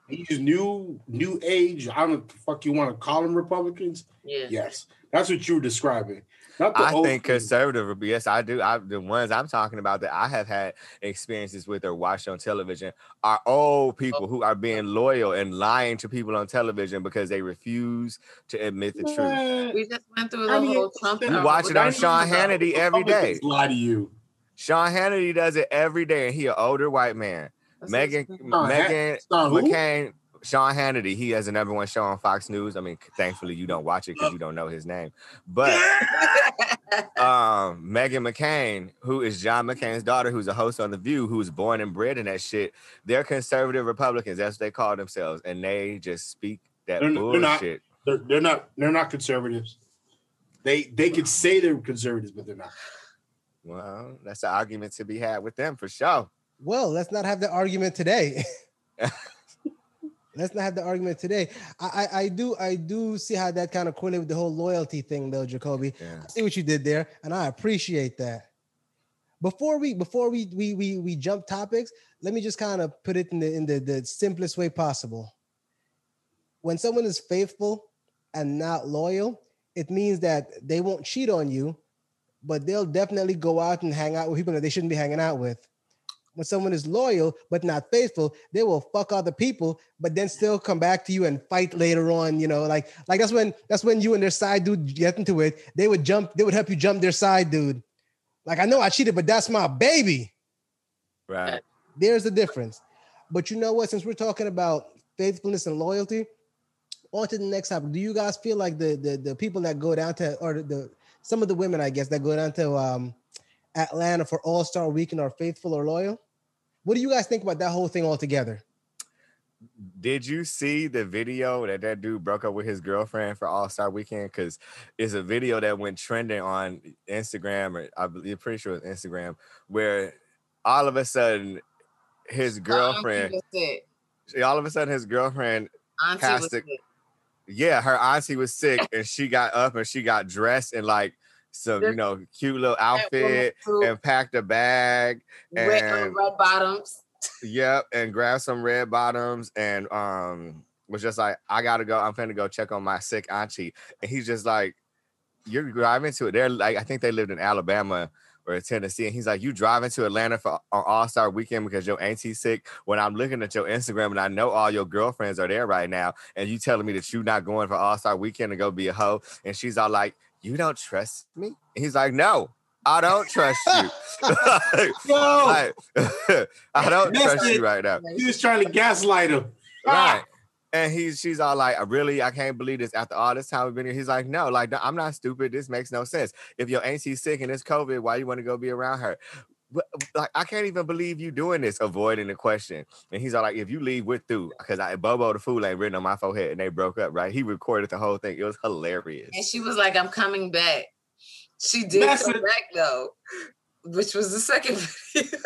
Speaker 5: these new new age. I don't know what the fuck you want to call them Republicans.
Speaker 3: Yeah.
Speaker 5: Yes, that's what you're describing. Not the
Speaker 4: I
Speaker 5: old
Speaker 4: think
Speaker 5: school.
Speaker 4: conservative, yes, I do. I the ones I'm talking about that I have had experiences with or watched on television are old oh, people who are being loyal and lying to people on television because they refuse to admit the truth.
Speaker 3: We just went through the
Speaker 5: I mean,
Speaker 3: whole Trump.
Speaker 5: you
Speaker 4: You watch it on
Speaker 5: 90s
Speaker 4: Sean
Speaker 5: about
Speaker 4: Hannity every day.
Speaker 5: Lie to you.
Speaker 4: Sean Hannity does it every day, and he an older white man.
Speaker 3: That's
Speaker 4: Meghan
Speaker 3: what-
Speaker 5: Sean Han-
Speaker 4: Meghan
Speaker 5: Sean who?
Speaker 4: McCain, Sean Hannity, he has a number one show on Fox News. I mean, thankfully you don't watch it because you don't know his name. But um Meghan McCain, who is John McCain's daughter, who's a host on The View, who was born and bred in that shit. They're conservative Republicans. That's what they call themselves, and they just speak that
Speaker 5: They're n- they're not.
Speaker 4: bullshit.
Speaker 5: They're, they're not. They're not conservatives. They they could say they're conservatives, but they're not.
Speaker 4: Well, that's an argument to be had with them for sure.
Speaker 2: Well, let's not have the argument today. let's not have the argument today. I, I I do I do see how that kind of correlate with the whole loyalty thing though, Jacoby.
Speaker 4: Yeah.
Speaker 2: I see what you did there, and I appreciate that. Before we before we we we, we jump topics, let me just kind of put it in the in the, the simplest way possible. When someone is faithful and not loyal, it means that they won't cheat on you, but they'll definitely go out and hang out with people that they shouldn't be hanging out with. When someone is loyal but not faithful, they will fuck other people, but then still come back to you and fight later on. You know, like like that's when that's when you and their side dude get into it. They would jump, they would help you jump their side dude. Like I know I cheated, but that's my baby.
Speaker 4: Right.
Speaker 2: There's the difference. But you know what? Since we're talking about faithfulness and loyalty, on to the next topic. Do you guys feel like the the, the people that go down to or the, the some of the women, I guess, that go down to um Atlanta for All Star Weekend are faithful or loyal? What do you guys think about that whole thing altogether?
Speaker 4: Did you see the video that that dude broke up with his girlfriend for All Star Weekend? Because it's a video that went trending on Instagram, or I believe, pretty sure it's Instagram, where all of a sudden his girlfriend,
Speaker 3: Auntie
Speaker 4: all of a sudden his girlfriend,
Speaker 3: Auntie
Speaker 4: Has
Speaker 3: was
Speaker 4: to-
Speaker 3: sick.
Speaker 4: yeah, her auntie was sick, and she got up and she got dressed and like some, you know, cute little outfit and packed a bag
Speaker 3: red,
Speaker 4: and-
Speaker 3: red bottoms.
Speaker 4: Yep, and grabbed some red bottoms and um was just like, I gotta go. I'm finna go check on my sick auntie. And he's just like, You're driving to it. They're like, I think they lived in Alabama or Tennessee. And he's like, You driving to Atlanta for on All-Star weekend because your auntie's sick. When I'm looking at your Instagram and I know all your girlfriends are there right now, and you telling me that you're not going for All-Star weekend to go be a hoe. And she's all like, You don't trust me? And he's like, No, I don't trust you.
Speaker 5: Yo,
Speaker 4: Like, I don't
Speaker 5: That's
Speaker 4: trust
Speaker 5: it.
Speaker 4: you right now.
Speaker 5: he was trying to gaslight him. Ah.
Speaker 4: Right. And he's she's all like, really, I can't believe this after all this time we've been here. He's like, no, like I'm not stupid. This makes no sense. If your auntie's sick and it's COVID, why you want to go be around her? But like, I can't even believe you doing this, avoiding the question. And he's all like, if you leave, we're through. Because I Bobo the fool ain't written on my forehead and they broke up, right? He recorded the whole thing. It was hilarious.
Speaker 3: And she was like, I'm coming back. She did
Speaker 5: That's
Speaker 3: come
Speaker 5: it.
Speaker 3: back though, which was the second video.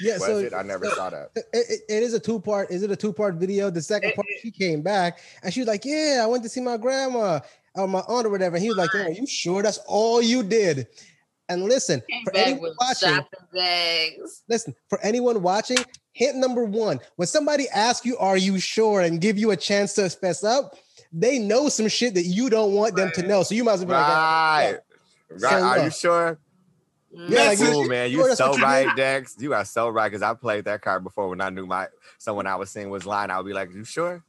Speaker 2: Yeah,
Speaker 4: Was
Speaker 2: so
Speaker 4: it? I never
Speaker 2: so
Speaker 4: saw that.
Speaker 2: it, it- it is a two part. Is it a two part video? The second
Speaker 3: It-
Speaker 2: part, she came back and she was like, "Yeah, I went to see my grandma or my aunt or whatever." And he was like, "Yo, you sure that's all you did?" And listen,
Speaker 3: Came
Speaker 2: for
Speaker 3: back
Speaker 2: anyone
Speaker 3: with
Speaker 2: watching,
Speaker 3: shopping bags.
Speaker 2: listen for anyone watching. Hint number one: when somebody asks you, "Are you sure?" and give you a chance to fess up, they know some shit that you don't want them to know. So you might as well be like,
Speaker 4: Right. Right.
Speaker 2: So
Speaker 4: Are uh,
Speaker 2: you
Speaker 4: sure? Mm-hmm.
Speaker 2: Yeah, like,
Speaker 4: Cool,
Speaker 2: you-
Speaker 4: man.
Speaker 2: you
Speaker 4: You so
Speaker 2: what you
Speaker 4: right,
Speaker 2: do.
Speaker 4: Dex. You are so right. Because I played that card before when I knew my someone I was seeing was lying. I would be like, You sure?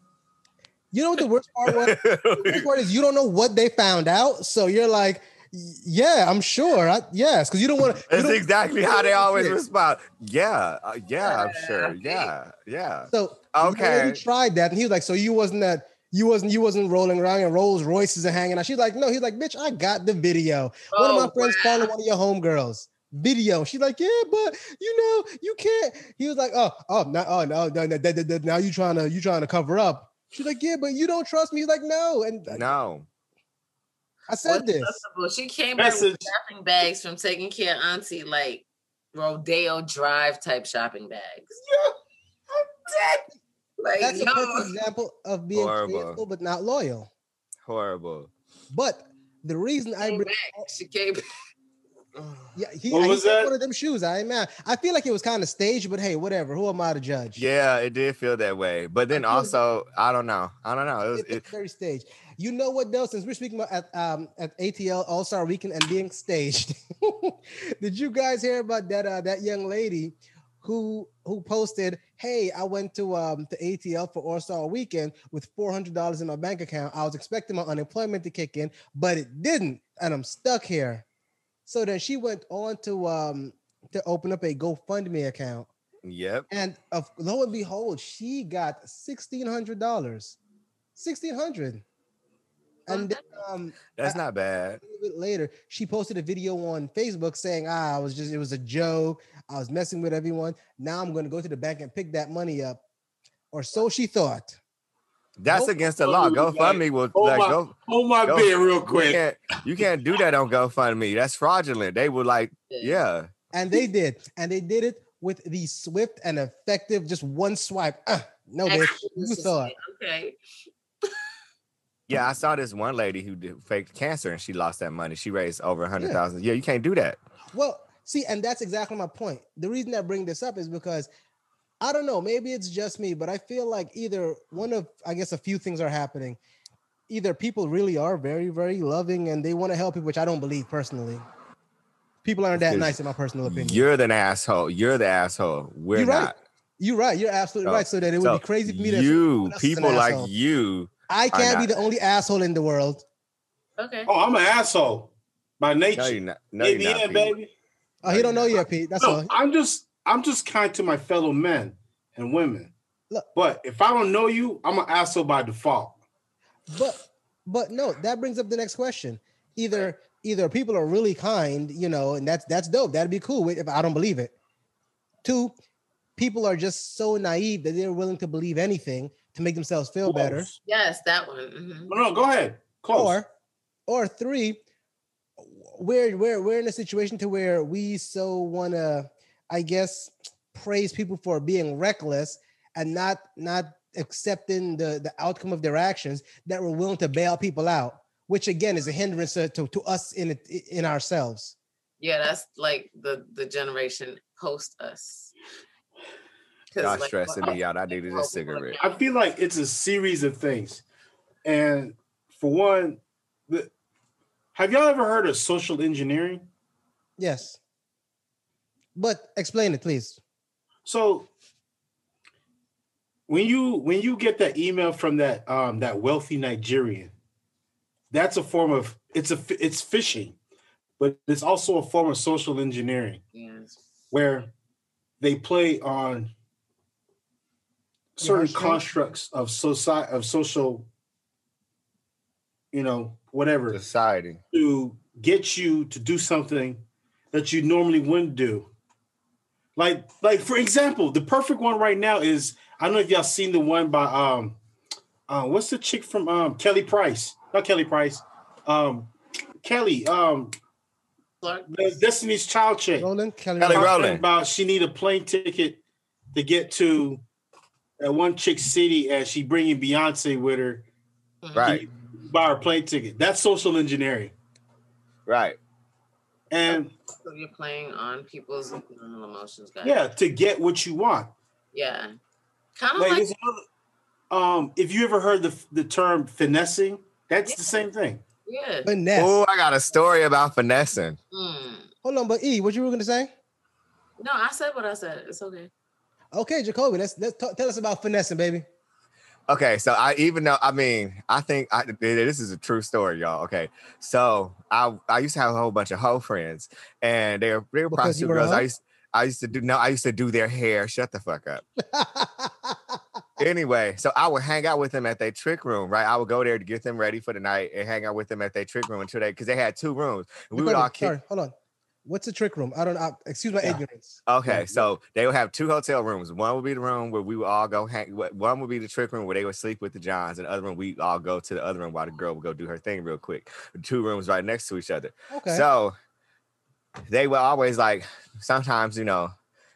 Speaker 2: You know what the worst part was? the worst part is you don't know what they found out, so you're like, "Yeah, I'm sure." I, yes, because you don't want to.
Speaker 4: That's exactly how they always
Speaker 2: Yeah.
Speaker 4: respond. Yeah, uh, yeah, I'm sure. Yeah, yeah.
Speaker 2: So
Speaker 4: Okay.
Speaker 2: he tried that, and he was like, "So you wasn't that." You wasn't you wasn't rolling around and Rolls Royces and hanging out. She's like, no, he's like, bitch, I got the video. One of my
Speaker 3: Oh,
Speaker 2: friends
Speaker 3: wow.
Speaker 2: calling one of your homegirls. Video. She's like, yeah, but you know, you can't. He was like, oh, oh, no, oh, no, no, no, no, no, no, now you trying to you trying to cover up. She's like, yeah, but you don't trust me. He's like, no, and
Speaker 4: No.
Speaker 2: I said
Speaker 3: What's
Speaker 2: this.
Speaker 3: acceptable? She came back with shopping bags from taking care of Auntie, like Rodeo Drive type shopping bags. Yeah, like,
Speaker 2: That's a
Speaker 3: yo,
Speaker 2: perfect example of being
Speaker 4: Horrible.
Speaker 2: faithful but not loyal.
Speaker 4: Horrible.
Speaker 2: But the reason I
Speaker 3: came
Speaker 2: bring
Speaker 3: back. She came
Speaker 2: yeah, he,
Speaker 5: What
Speaker 2: he
Speaker 5: was
Speaker 2: took
Speaker 5: that?
Speaker 2: one of them shoes. I ain't mad. I feel like it was kind of staged, but hey, whatever. Who am I to judge?
Speaker 4: Yeah, it did feel that way. But then
Speaker 2: feel that-
Speaker 4: also, I don't know. I don't know. It was
Speaker 2: It-
Speaker 4: it,
Speaker 2: very staged. You know what though? Since we're speaking about at um at ATL All Star Weekend and being staged, did you guys hear about that uh, that young lady who who posted, "Hey, I went to um to ATL for All Star Weekend with four hundred dollars in my bank account. I was expecting my unemployment to kick in, but it didn't, and I'm stuck here." So then she went on to um to open up a GoFundMe account,
Speaker 4: yep.
Speaker 2: and of lo and behold, she got sixteen hundred dollars. Sixteen hundred. And then, um,
Speaker 4: That's not bad.
Speaker 2: a little bit later, she posted a video on Facebook saying, "Ah, I was just it was a joke. I was messing with everyone. Now I'm going to go to the bank and pick that money up." Or so she thought.
Speaker 4: That's
Speaker 2: Nope.
Speaker 4: against the law. GoFundMe will
Speaker 5: oh
Speaker 4: like
Speaker 5: my-
Speaker 4: go.
Speaker 5: Hold my
Speaker 4: Go-
Speaker 5: beer real
Speaker 4: You
Speaker 5: quick.
Speaker 4: can't, you can't do that on GoFundMe. That's fraudulent. They would like, yeah.
Speaker 2: And they did. And they did it with the swift and effective just one swipe. Ah, no, bitch. You thought.
Speaker 3: Okay.
Speaker 4: Yeah, I saw this one lady who did faked cancer and she lost that money. She raised over a hundred thousand. Yeah, you can't do that.
Speaker 2: Well, see, and that's exactly my point. The reason I bring this up is because I don't know, maybe it's just me, but I feel like either one of, I guess, a few things are happening. Either people really are very, very loving and they want to help people, which I don't believe personally. People aren't that nice, in my personal opinion.
Speaker 4: You're the asshole. You're the asshole. We're
Speaker 2: You're right.
Speaker 4: not.
Speaker 2: You're right. You're absolutely
Speaker 4: So-
Speaker 2: right. So that it would
Speaker 4: So
Speaker 2: be crazy for me to.
Speaker 4: you
Speaker 2: someone else is an
Speaker 4: people like
Speaker 2: asshole.
Speaker 4: you.
Speaker 2: I can't be the only asshole in the world.
Speaker 3: Okay.
Speaker 5: Oh, I'm an asshole by nature.
Speaker 4: No, you're not. No, you're not.
Speaker 5: ABN,
Speaker 4: Pete.
Speaker 5: baby.
Speaker 2: Oh, he don't know yet, Pete. That's
Speaker 5: No,
Speaker 2: all.
Speaker 5: I'm just I'm just kind to my fellow men and women.
Speaker 2: Look.
Speaker 5: But if I don't know you, I'm an asshole by default.
Speaker 2: But but no, that brings up the next question. Either either people are really kind, you know, and that's that's dope. That'd be cool if I don't believe it. Two, people are just so naive that they're willing to believe anything to make themselves feel better.
Speaker 3: Yes, that one. Mhm.
Speaker 5: No, no, go ahead. Close.
Speaker 2: Or or three, we're we're we're in a situation to where we so wanna, I guess, praise people for being reckless and not not accepting the the outcome of their actions that we're willing to bail people out, which again is a hindrance to, to, to us in in ourselves.
Speaker 3: Yeah, that's like the the generation post us. 'Cause,
Speaker 4: Y'all
Speaker 3: like,
Speaker 4: stressing
Speaker 3: what-
Speaker 4: me out. I needed a cigarette.
Speaker 5: I feel like it's a series of things. And for one, the, have y'all ever heard of social engineering?
Speaker 2: Yes. But explain it, please.
Speaker 5: So when you when you get that email from that um that wealthy Nigerian, that's a form of it's a it's phishing, but it's also a form of social engineering
Speaker 3: Yes.
Speaker 5: where they play on certain
Speaker 2: heartstrings?
Speaker 5: constructs of society of social, you know, whatever,
Speaker 4: Society.
Speaker 5: to get you to do something that you normally wouldn't do. Like, like for example, the perfect one right now is I don't know if y'all seen the one by um, uh, what's the chick from um Kelly Price? Not Kelly Price, um, Kelly, um, the Destiny's Child chick.
Speaker 2: Rowland, Kelly,
Speaker 4: Kelly
Speaker 2: Rowland.
Speaker 4: Rowland.
Speaker 5: About she need a plane ticket to get to that one chick city, as she bringing Beyonce with her.
Speaker 4: Right.
Speaker 5: Buy her plane ticket. That's social engineering,
Speaker 4: Right.
Speaker 5: and
Speaker 3: So you're playing on people's normal emotions, guys.
Speaker 5: yeah, to get what you want.
Speaker 3: Yeah. Kind of
Speaker 5: Like,
Speaker 3: like,
Speaker 5: another, um, if you ever heard the the term finessing, that's the same thing.
Speaker 3: yeah.
Speaker 2: Finesse.
Speaker 4: Oh, I got a story about finessing.
Speaker 3: Mm.
Speaker 2: Hold on, but E, what you were gonna say?
Speaker 3: No, I said what I said. It's okay.
Speaker 2: Okay, Jacoby, let's let's talk, tell us about finessing, baby.
Speaker 4: Okay, so I even know. I mean, I think I, this is a true story, y'all. Okay, so I I used to have a whole bunch of hoe friends, and they were they were
Speaker 2: Because
Speaker 4: prostitute
Speaker 2: were
Speaker 4: girls. I used I used to do no, I used to do their hair. Shut the fuck up. Anyway, so I would hang out with them at their trick room, right? I would go there to get them ready for the night and hang out with them at their trick room until they because they had two rooms. We would all
Speaker 2: Jacoby,
Speaker 4: kick.
Speaker 2: sorry, hold on. What's a trick room? I don't know. Excuse my
Speaker 5: Yeah.
Speaker 2: ignorance.
Speaker 4: Okay, so they would have two hotel rooms. One would be the room where we would all go hang. One would be the trick room where they would sleep with the Johns, and the other room we all go to the other room while the girl would go do her thing real quick. Two rooms right next to each other.
Speaker 2: Okay.
Speaker 4: So they were always like, sometimes you know,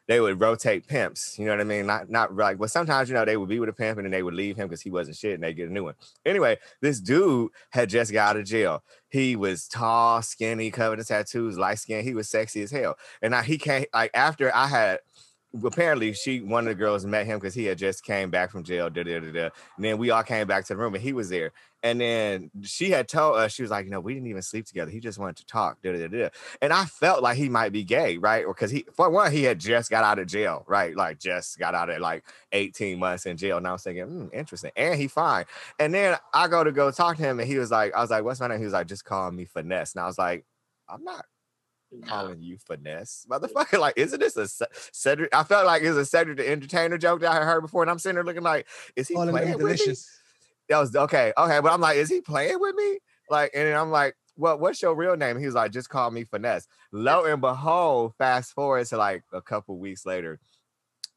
Speaker 4: they would rotate pimps. You know what I mean? Not not like, but sometimes you know they would be with a pimp and then they would leave him because he wasn't shit, and they get a new one. Anyway, this dude had just got out of jail. He was tall, skinny, covered in tattoos, light skin. He was sexy as hell. And I, he came like after I had. Apparently, she one of the girls met him because he had just came back from jail. Da, da, da, da. And then we all came back to the room and he was there. And then she had told us, she was like, you know, we didn't even sleep together. He just wanted to talk. Da, da, da, da. And I felt like he might be gay, right? Or because he, for one, he had just got out of jail, right? Like just got out of like 18 months in jail. And I was thinking, hmm, interesting. And he fine. And then I go to go talk to him and he was like, I was like, what's my name? He was like, just call me finesse. And I was like, I'm not
Speaker 3: No.
Speaker 4: Calling you finesse, motherfucker. Like, isn't this a Cedric? I felt like it's a Cedric the Entertainer joke that I had heard before, and I'm sitting there looking like, is he playing with me?
Speaker 2: delicious.
Speaker 4: That was okay, okay, but I'm like, is he playing with me? Like, and then I'm like, well, what's your real name? He was like, just call me finesse. Lo and behold, fast forward to like a couple weeks later,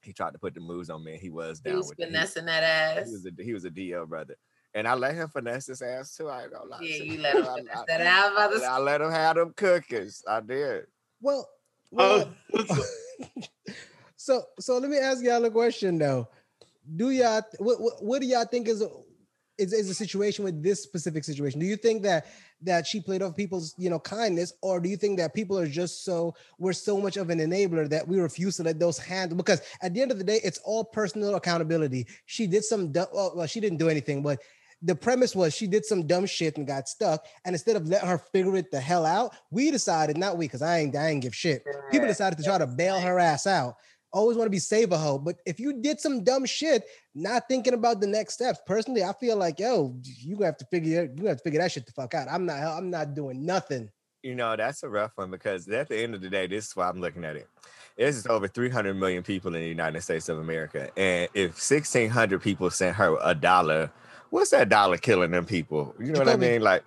Speaker 4: he tried to put the moves on me. He was
Speaker 3: He
Speaker 4: down
Speaker 3: was
Speaker 4: with it. He-
Speaker 3: that ass.
Speaker 4: He was a he was a DL brother, and I let him finesse his ass too. I ain't gonna lie.
Speaker 3: yeah,
Speaker 4: to
Speaker 3: you let him
Speaker 4: I-
Speaker 3: finesse
Speaker 4: I-
Speaker 3: that out. I was
Speaker 4: I, let him have them cookies. I did.
Speaker 2: Well,
Speaker 5: Uh,
Speaker 2: well so so let me ask y'all a question though. Do y'all what, what, what do y'all think is a, is is a situation with this specific situation? Do you think that that she played off people's you know kindness, or do you think that people are just so we're so much of an enabler that we refuse to let those handle? Because at the end of the day, it's all personal accountability. She did some well, well, she didn't do anything, but the premise was she did some dumb shit and got stuck. And instead of letting her figure it the hell out, we decided, not we, because I ain't I ain't give shit. People decided to try to bail her ass out. Always want to be save a hoe. But if you did some dumb shit, not thinking about the next steps, personally, I feel like, yo, you gonna have to figure you have to figure that shit the fuck out. I'm not I'm not doing nothing.
Speaker 4: You know, that's a rough one because at the end of the day, this is why I'm looking at it. There's over 300 million people in the United States of America. And if 1,600 people sent her a dollar, what's that dollar killing them people? You know what I mean? Like,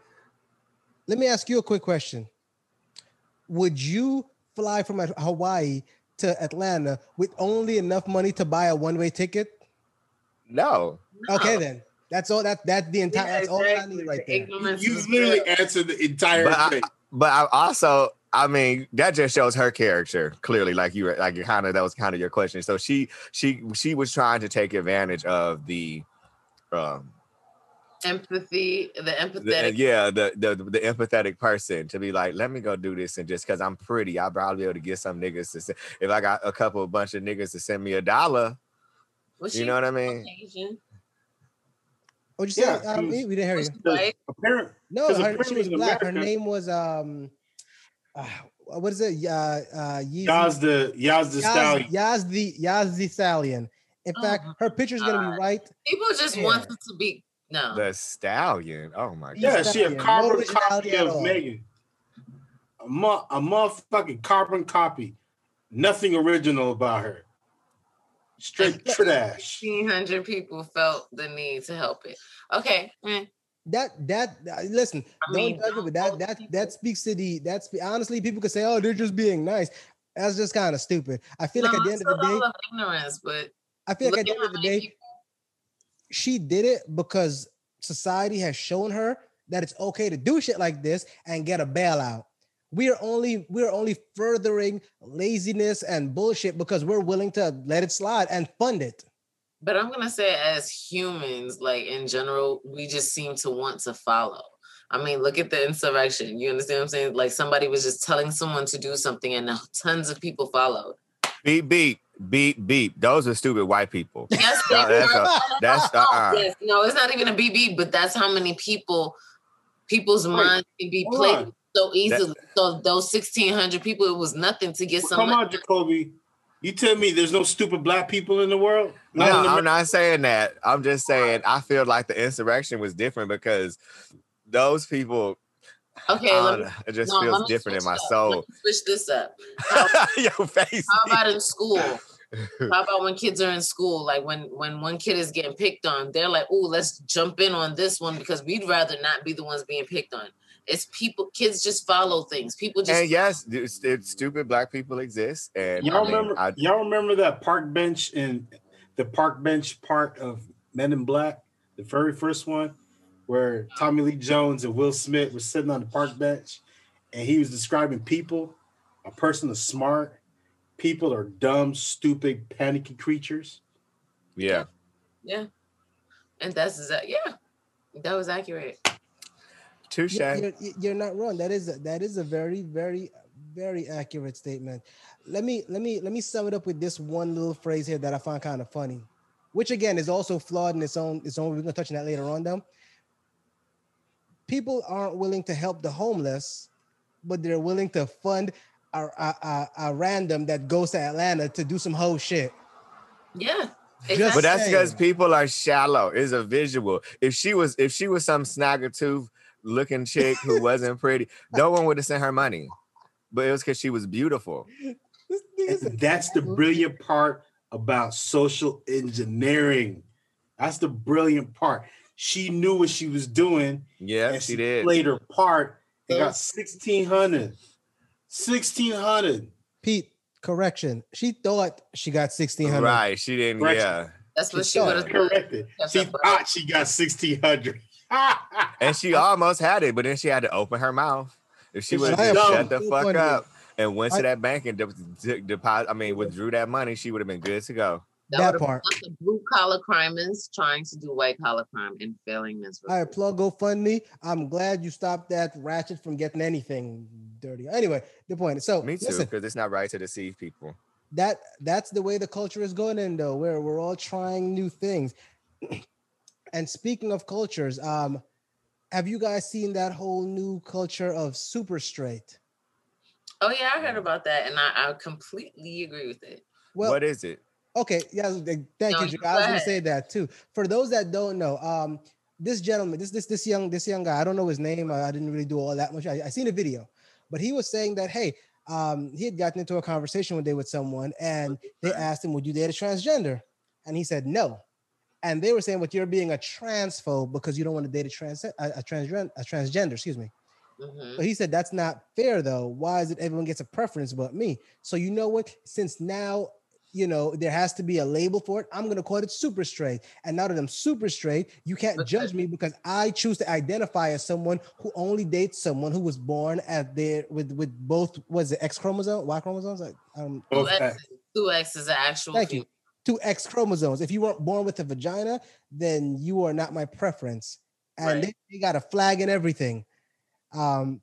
Speaker 2: Let me ask you a quick question. Would you fly from Hawaii to Atlanta with only enough money to buy a one-way ticket?
Speaker 4: no.
Speaker 2: Okay,
Speaker 3: No.
Speaker 2: then. That's all that that's the entire
Speaker 3: Yeah,
Speaker 2: that's all I need right there.
Speaker 5: you literally answered the entire
Speaker 4: But I-
Speaker 5: thing.
Speaker 4: But I also, I mean, that just shows her character clearly. Like you were, like you kind of that was kind of your question. So she, she, she was trying to take advantage of the, um,
Speaker 3: empathy, the
Speaker 4: the, uh,
Speaker 3: empathetic.
Speaker 4: yeah, the, the the empathetic person to be like, let me go do this, and just because I'm pretty, I'll probably be able to get some niggas to send. If I got a couple, a bunch of niggas to send me a dollar,
Speaker 3: Was
Speaker 4: you know what I mean?
Speaker 3: Caucasian?
Speaker 2: What'd you say?
Speaker 5: Yeah,
Speaker 2: Um,
Speaker 5: she
Speaker 2: we didn't hear
Speaker 3: Was
Speaker 2: you.
Speaker 3: she
Speaker 5: Because apparent,
Speaker 2: No,
Speaker 5: 'cause
Speaker 2: her, she was
Speaker 5: in
Speaker 2: black. Her name was um, uh, what is it? Uh, uh, Yeezy-
Speaker 5: Yaz the Yaz the
Speaker 2: Yaz,
Speaker 5: stallion.
Speaker 2: Yaz the Yaz the Stallion. In
Speaker 3: Oh
Speaker 2: fact,
Speaker 3: my
Speaker 2: her picture's gonna be right.
Speaker 3: People just
Speaker 2: want
Speaker 3: wanted to be no.
Speaker 4: The stallion. Oh my god.
Speaker 2: Yeah.
Speaker 5: Yeah, she a
Speaker 2: stallion. No
Speaker 5: carbon copy of. Megan. A, mo- a motherfucking carbon copy. Nothing original about her. Straight trash.
Speaker 3: 1,500 people felt the need to help it. Okay. eh.
Speaker 2: That that uh, listen,
Speaker 3: I mean,
Speaker 2: don't judge it, but that that
Speaker 3: people-
Speaker 2: that speaks to the that's honestly people could say, oh, they're just being nice. That's just kind of stupid. I feel like at the end of the day,
Speaker 3: of ignorance, but
Speaker 2: I feel like at the end of the day,
Speaker 3: people-
Speaker 2: she did it because society has shown her that it's okay to do shit like this and get a bailout. We are only we're only furthering laziness and bullshit because we're willing to let it slide and fund it.
Speaker 3: But I'm gonna say, as humans, like in general, we just seem to want to follow. I mean, look at the insurrection. You understand what I'm saying? Like somebody was just telling someone to do something, and tons of people followed.
Speaker 4: Beep beep beep beep. Those are stupid white people.
Speaker 3: Yes,
Speaker 4: No,
Speaker 3: they
Speaker 4: that's a- that's uh-uh.
Speaker 3: yes, no, it's not even a BB, but that's how many people, people's
Speaker 5: Wait,
Speaker 3: minds can be
Speaker 5: hold
Speaker 3: played
Speaker 5: on.
Speaker 3: so easily. so those 1,600 people, it was nothing to get some.
Speaker 5: Come
Speaker 3: money.
Speaker 5: on, Jacoby. You tell me there's no stupid black people in the world?
Speaker 4: No,
Speaker 5: Not in
Speaker 4: I'm not saying that. I'm just saying I feel like the insurrection was different because those people.
Speaker 3: Okay,
Speaker 4: I
Speaker 3: let me,
Speaker 4: it just
Speaker 3: no,
Speaker 4: feels different in my
Speaker 3: up.
Speaker 4: soul.
Speaker 3: Let me switch this up. How,
Speaker 4: Your face.
Speaker 3: how about in school? How about when kids are in school? Like when when one kid is getting picked on, they're like, "Oh, let's jump in on this one because we'd rather not be the ones being picked on." It's people, kids just follow things. People just
Speaker 4: and yes, it's, it's stupid black people exist. And
Speaker 5: Y'all
Speaker 4: I mean,
Speaker 5: remember?
Speaker 4: I,
Speaker 5: y'all remember that park bench in the park bench part of Men in Black, the very first one, where Tommy Lee Jones and Will Smith were sitting on the park bench, and he was describing people. A person is smart. People are dumb, stupid, panicky creatures.
Speaker 4: yeah.
Speaker 3: yeah, and that's exact. Yeah, that was accurate.
Speaker 4: Touche.
Speaker 2: You're, you're, you're not wrong. That is a, that is a very very very accurate statement. Let me let me let me sum it up with this one little phrase here that I find kind of funny, which again is also flawed in its own its own. We're gonna touch on that later on. Though people aren't willing to help the homeless, but they're willing to fund a, a, a, a random that goes to Atlanta to do some whole shit.
Speaker 3: Yeah,
Speaker 2: Just-
Speaker 4: But that's because people are shallow. It's a visual. If she was, if she was some snagger-tooth looking chick who wasn't pretty, no one would have sent her money. But it was because she was beautiful.
Speaker 2: This nigga's a-
Speaker 5: And that's the brilliant part about social engineering. That's the brilliant part. She knew what she was doing.
Speaker 4: Yeah,
Speaker 5: and
Speaker 4: she did.
Speaker 5: played her part and got 1600 1600
Speaker 2: Pete, correction. She thought she got 1600.
Speaker 4: Right. She didn't.
Speaker 5: Correction.
Speaker 4: Yeah.
Speaker 3: that's what
Speaker 2: She
Speaker 3: she would have
Speaker 5: corrected she thought she got 1600
Speaker 4: And she almost had it, but then she had to open her mouth. If she
Speaker 5: It's
Speaker 4: would have shut the fuck up and went
Speaker 2: I-
Speaker 4: to that bank and de- de- deposit, I mean, withdrew that money, she would have been good to go.
Speaker 2: That
Speaker 3: would've
Speaker 2: part.
Speaker 3: The blue collar criminals trying to do white collar crime and failing miserably.
Speaker 2: All right, plug GoFundMe. I'm glad you stopped that ratchet from getting anything dirty. Anyway, the point. So
Speaker 4: Me too, because it's not right to deceive people.
Speaker 2: that that's the way the culture is going in though, where we're all trying new things. and speaking of cultures, um, have you guys seen that whole new culture of super straight?
Speaker 3: Oh yeah, I heard about that, and I, I completely agree with it.
Speaker 2: Well,
Speaker 4: what is it?
Speaker 2: Okay, yeah, thank
Speaker 3: No,
Speaker 2: you.
Speaker 3: you
Speaker 2: I was
Speaker 3: go
Speaker 2: gonna say that too. For those that don't know, um, this gentleman, this this this young this young guy, I don't know his name. I, I didn't really do all that much. I, I seen a video, but he was saying that hey, um, he had gotten into a conversation one day with someone, and they asked him, "Would you date a transgender?" And he said no. And they were saying, "But you're being a transphobe because you don't want to date a trans a, a transgen a transgender." Excuse me.
Speaker 3: Mhm.
Speaker 2: So he said, That's not fair though. Why is it everyone gets a preference but me? So you know what? Since now, you know, there has to be a label for it, I'm gonna call it super straight. And now that I'm super straight, you can't
Speaker 3: Okay.
Speaker 2: judge me because I choose to identify as someone who only dates someone who was born at their with with both was it X chromosome, Y chromosomes? Like, Um
Speaker 3: Two
Speaker 5: Both
Speaker 3: X, two X is an actual.
Speaker 2: thank you. Two X chromosomes. If you weren't born with a vagina, then you are not my preference. And
Speaker 3: Right.
Speaker 2: they, they got a flag and everything. Um,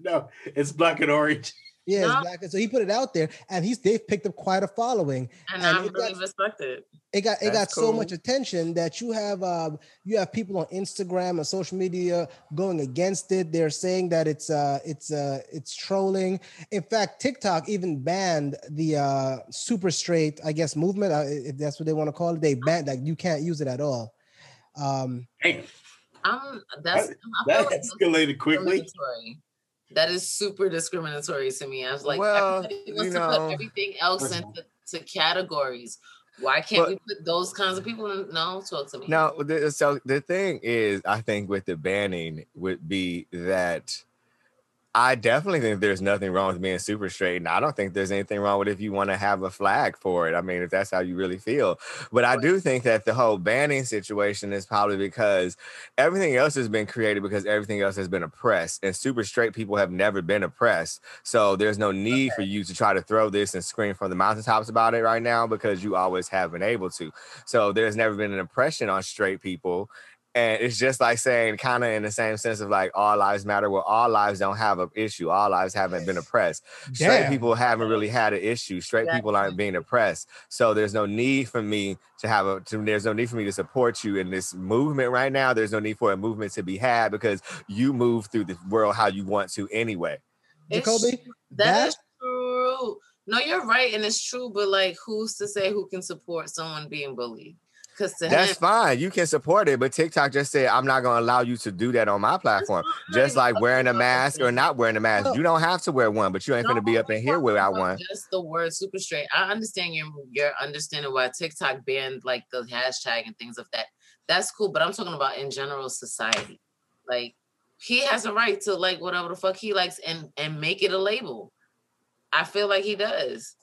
Speaker 5: no it's black and orange
Speaker 2: Yeah,
Speaker 3: No.
Speaker 2: it's black. So he put it out there, and he's they've picked up quite a following.
Speaker 3: And,
Speaker 2: And
Speaker 3: I
Speaker 2: it
Speaker 3: really
Speaker 2: got-
Speaker 3: respect it.
Speaker 2: It got it got
Speaker 4: That's
Speaker 2: so much attention that you have uh, you have people on Instagram and social media going against it. They're saying that it's uh it's uh it's trolling. In fact, TikTok even banned the uh super straight, I guess, movement. Uh, if that's what they want to call it, they banned like you can't use it at all. Um,
Speaker 5: Damn,
Speaker 3: I'm that's I feel
Speaker 5: that
Speaker 3: like
Speaker 5: escalated quickly
Speaker 3: discriminatory. That is super discriminatory to me. I was like,
Speaker 4: Well,
Speaker 3: everybody
Speaker 4: you
Speaker 3: wants to put everything else into to categories. Why can't
Speaker 4: But-
Speaker 3: we put those kinds of people in? No, talk to me.
Speaker 4: No, the, so the thing is, I think with the banning would be that I definitely think there's nothing wrong with being super straight, and I don't think there's anything wrong with if you want to have a flag for it. I mean, if that's how you really feel. But I do think that the whole banning situation is probably because everything else has been created because everything else has been oppressed, and super straight people have never been oppressed. So there's no need for you to try to throw this and scream from the mountaintops about it right now because you always have been able to. So there's never been an oppression on straight people. And it's just like saying, kind of in the same sense of like all lives matter. Well, all lives don't have an issue. All lives haven't been oppressed. Straight
Speaker 2: Damn.
Speaker 4: people haven't really had an issue. Straight people aren't being oppressed. So there's no need for me to have a. To, there's no need for me to support you in this movement right now. There's no need for a movement to be had because you move through the world how you want to anyway.
Speaker 3: It's
Speaker 2: Jacoby,
Speaker 3: true. that
Speaker 2: that-
Speaker 3: is true. No, you're right, and it's true. But like, who's to say who can support someone being bullied? Because
Speaker 4: That's
Speaker 3: him,
Speaker 4: fine. You can support it, but TikTok just said I'm not going to allow you to do that on my platform. Just like wearing a mask or not wearing a mask. You don't have to wear one, but you ain't
Speaker 3: No,
Speaker 4: going to be up in here without one.
Speaker 3: Just the word super straight. I understand your your understanding why TikTok banned like the hashtag and things of that. That's cool, but I'm talking about in general society. Like he has a right to like whatever the fuck he likes and and make it a label. I feel like he does.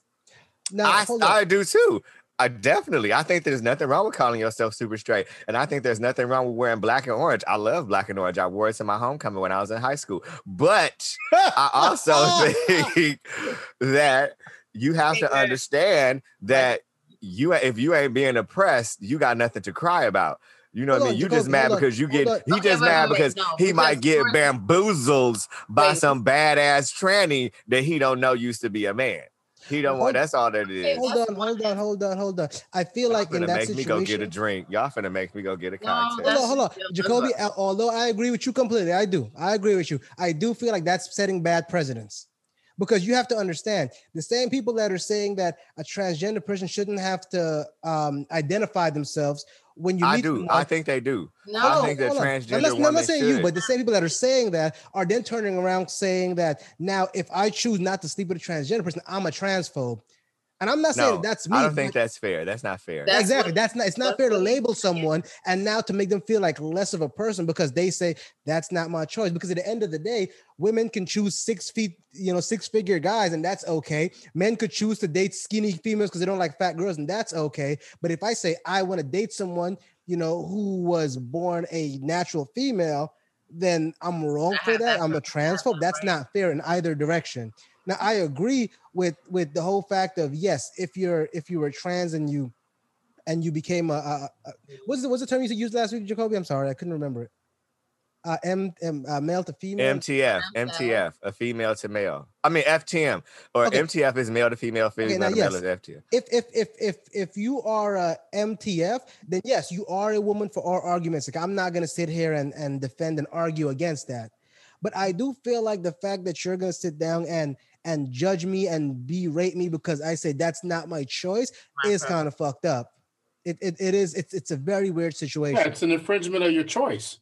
Speaker 2: now
Speaker 4: I. I do too. I definitely. I think there's nothing wrong with calling yourself super straight, and I think there's nothing wrong with wearing black and orange. I love black and orange. I wore it to my homecoming when I was in high school. But I also think that you have to understand that you, if you ain't being oppressed, you got nothing to cry about. You know what I mean?
Speaker 2: on,
Speaker 4: You just mad because you get
Speaker 2: on.
Speaker 4: he just
Speaker 3: wait,
Speaker 4: mad
Speaker 3: wait,
Speaker 4: because
Speaker 3: no,
Speaker 4: he might get bamboozled by
Speaker 3: Wait.
Speaker 4: some badass tranny that he don't know used to be a man. He don't want. That's all that it is.
Speaker 2: hold on, hold on, hold on, hold on. I feel like in
Speaker 4: finna
Speaker 2: that
Speaker 4: make me go get a drink. Y'all finna make me go get a
Speaker 3: No,
Speaker 4: cocktail.
Speaker 3: that's-
Speaker 2: Hold on, hold on. Jacoby, although I agree with you completely, I do. I agree with you. I do feel like that's setting bad precedents. Because you have to understand the same people that are saying that a transgender person shouldn't have to um, identify themselves when you
Speaker 4: I do.
Speaker 2: someone-
Speaker 4: I think they do.
Speaker 3: No,
Speaker 4: I think that transgender
Speaker 2: let's- now, I'm not saying
Speaker 4: should.
Speaker 2: you, but the same people that are saying that are then turning around saying that now if I choose not to sleep with a transgender person, I'm a transphobe. And I'm not saying
Speaker 4: no,
Speaker 2: that's me.
Speaker 4: I don't think that's fair. That's not fair.
Speaker 3: That's
Speaker 2: exactly.
Speaker 3: what-
Speaker 2: that's not. It's not fair to label someone and now to make them feel like less of a person because they say that's not my choice. Because at the end of the day, women can choose six feet, you know, six figure guys, and that's okay. Men could choose to date skinny females because they don't like fat girls, and that's okay. But if I say I want to date someone, you know, who was born a natural female, then I'm wrong for that. I'm a
Speaker 3: per- I have
Speaker 2: transphobe. That's not fair in either direction. Now I agree with with the whole fact of yes, if you're if you were trans and you and you became a, a, a what's the what's the term you used last week, Jacoby? I'm sorry, I couldn't remember it. Uh, M, M uh, male to female.
Speaker 4: MTF, MTF, a female to male. I mean FTM or
Speaker 2: Okay.
Speaker 4: MTF is male to female, female
Speaker 2: now,
Speaker 4: to
Speaker 2: yes.
Speaker 4: male is FTM.
Speaker 2: if if if if if you are a MTF, then yes, you are a woman for our arguments. Like I'm not gonna sit here and and defend and argue against that, but I do feel like the fact that you're gonna sit down and and judge me and berate me because I say that's not my choice
Speaker 3: My
Speaker 2: is kind of fucked up. It, it it is it's it's a very weird situation.
Speaker 5: Yeah, it's an infringement of your choice.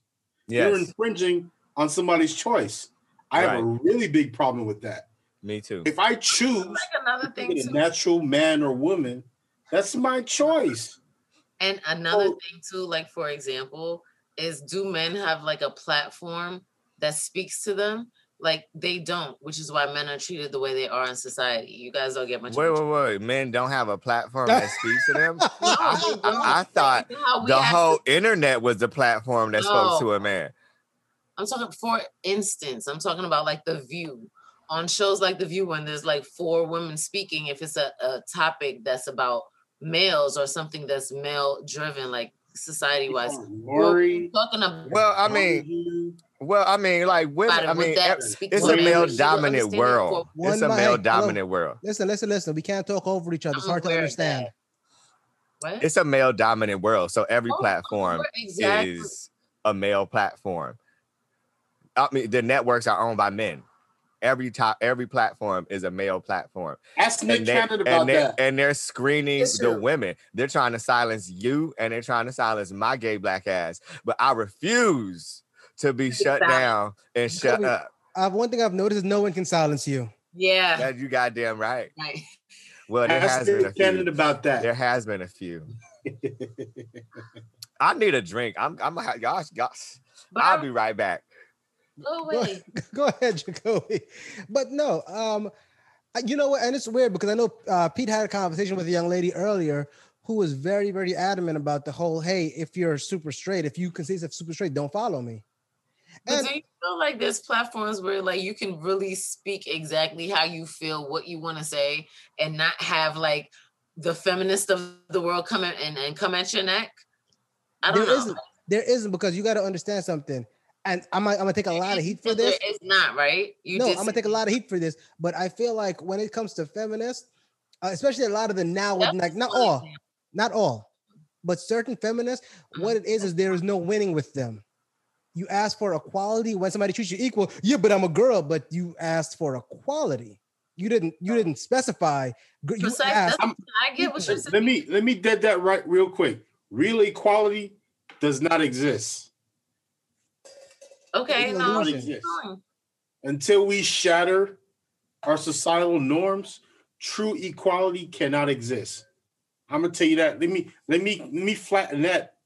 Speaker 5: You're infringing on somebody's choice. I have a really big problem with that.
Speaker 4: me too.
Speaker 5: If I choose
Speaker 3: like another
Speaker 5: to
Speaker 3: thing
Speaker 5: be a
Speaker 3: too.
Speaker 5: natural man or woman, that's my choice.
Speaker 3: And another
Speaker 5: Oh.
Speaker 3: thing too, like for example, is do men have like a platform that speaks to them? Like they don't, which is why men are treated the way they are in society. You guys don't get much.
Speaker 4: Wait, wait, wait. Men don't have a platform that speaks to them.
Speaker 3: No,
Speaker 4: I- I- I thought
Speaker 3: You know how we
Speaker 4: The whole
Speaker 3: to-
Speaker 4: internet was the platform that spoke to a man.
Speaker 3: I'm talking for instance, I'm talking about like the view. On shows like The View, when there's like four women speaking, if it's a, a topic that's about males or something that's male driven, like society wise.
Speaker 5: Lori,
Speaker 3: Talking about
Speaker 4: Well, I mean, well, I mean, like women.
Speaker 3: about
Speaker 4: I mean,
Speaker 3: that
Speaker 4: ev-
Speaker 3: speak
Speaker 4: it's a male dominant world. It's a male dominant world.
Speaker 2: Listen, listen, listen. We can't talk over each other. It's hard to understand.
Speaker 3: What?
Speaker 4: It's a male dominant world. So every
Speaker 3: Oh,
Speaker 4: platform
Speaker 3: exactly.
Speaker 4: is a male platform. I mean, the networks are owned by men. Every top, every platform is a male platform.
Speaker 5: ask Nick
Speaker 4: they-
Speaker 5: Cannon about
Speaker 4: and, they're,
Speaker 5: that.
Speaker 4: and they're screening
Speaker 3: It's
Speaker 4: the women. They're trying to silence you and they're trying to silence my gay black ass. But I refuse to be shut
Speaker 3: silent.
Speaker 4: down and shut
Speaker 2: Kobe,
Speaker 4: up.
Speaker 2: Uh, one thing I've noticed is no one can silence you.
Speaker 3: Yeah.
Speaker 4: That you goddamn right.
Speaker 3: Right.
Speaker 4: Well, there
Speaker 5: Ask
Speaker 4: has been a few.
Speaker 5: about that.
Speaker 4: There has been a few. I need a drink. I'm. I'm. Gosh, gosh.
Speaker 3: But
Speaker 4: I'll be right back.
Speaker 3: go
Speaker 2: Go,
Speaker 3: away.
Speaker 2: go ahead, Jacoby. But no, um, you know what? And it's weird because I know uh, Pete had a conversation with a young lady earlier who was very, very adamant about the whole, hey, if you're super straight, if you consider yourself super straight, don't follow me.
Speaker 3: But
Speaker 2: And
Speaker 3: do you feel like there's platforms where like you can really speak exactly how you feel, what you want to say, and not have like the feminist of the world come in and, and come at your neck? I don't
Speaker 2: there
Speaker 3: know.
Speaker 2: isn't, there isn't because you got to understand something. And I'm, I'm gonna take a lot of heat for this.
Speaker 3: It's not right. You
Speaker 2: no, I'm gonna take a lot of heat for this, but I feel like when it comes to feminists, uh, especially a lot of the now, with like not all, not all, but certain feminists, what it is is there is no winning with them. You ask for equality when somebody treats you equal. Yeah, but I'm a girl. But you asked for equality. You didn't. You didn't specify. gr- You
Speaker 3: Precise-
Speaker 2: asked.
Speaker 3: that's- I get what you're saying.
Speaker 5: let me let me dead that right real quick. Real equality does not exist
Speaker 3: Okay,
Speaker 2: It's
Speaker 3: no,
Speaker 2: illusion.
Speaker 3: keep
Speaker 5: until we shatter our societal norms. True equality cannot exist. I'm gonna tell you that. Let me let me let me flatten that.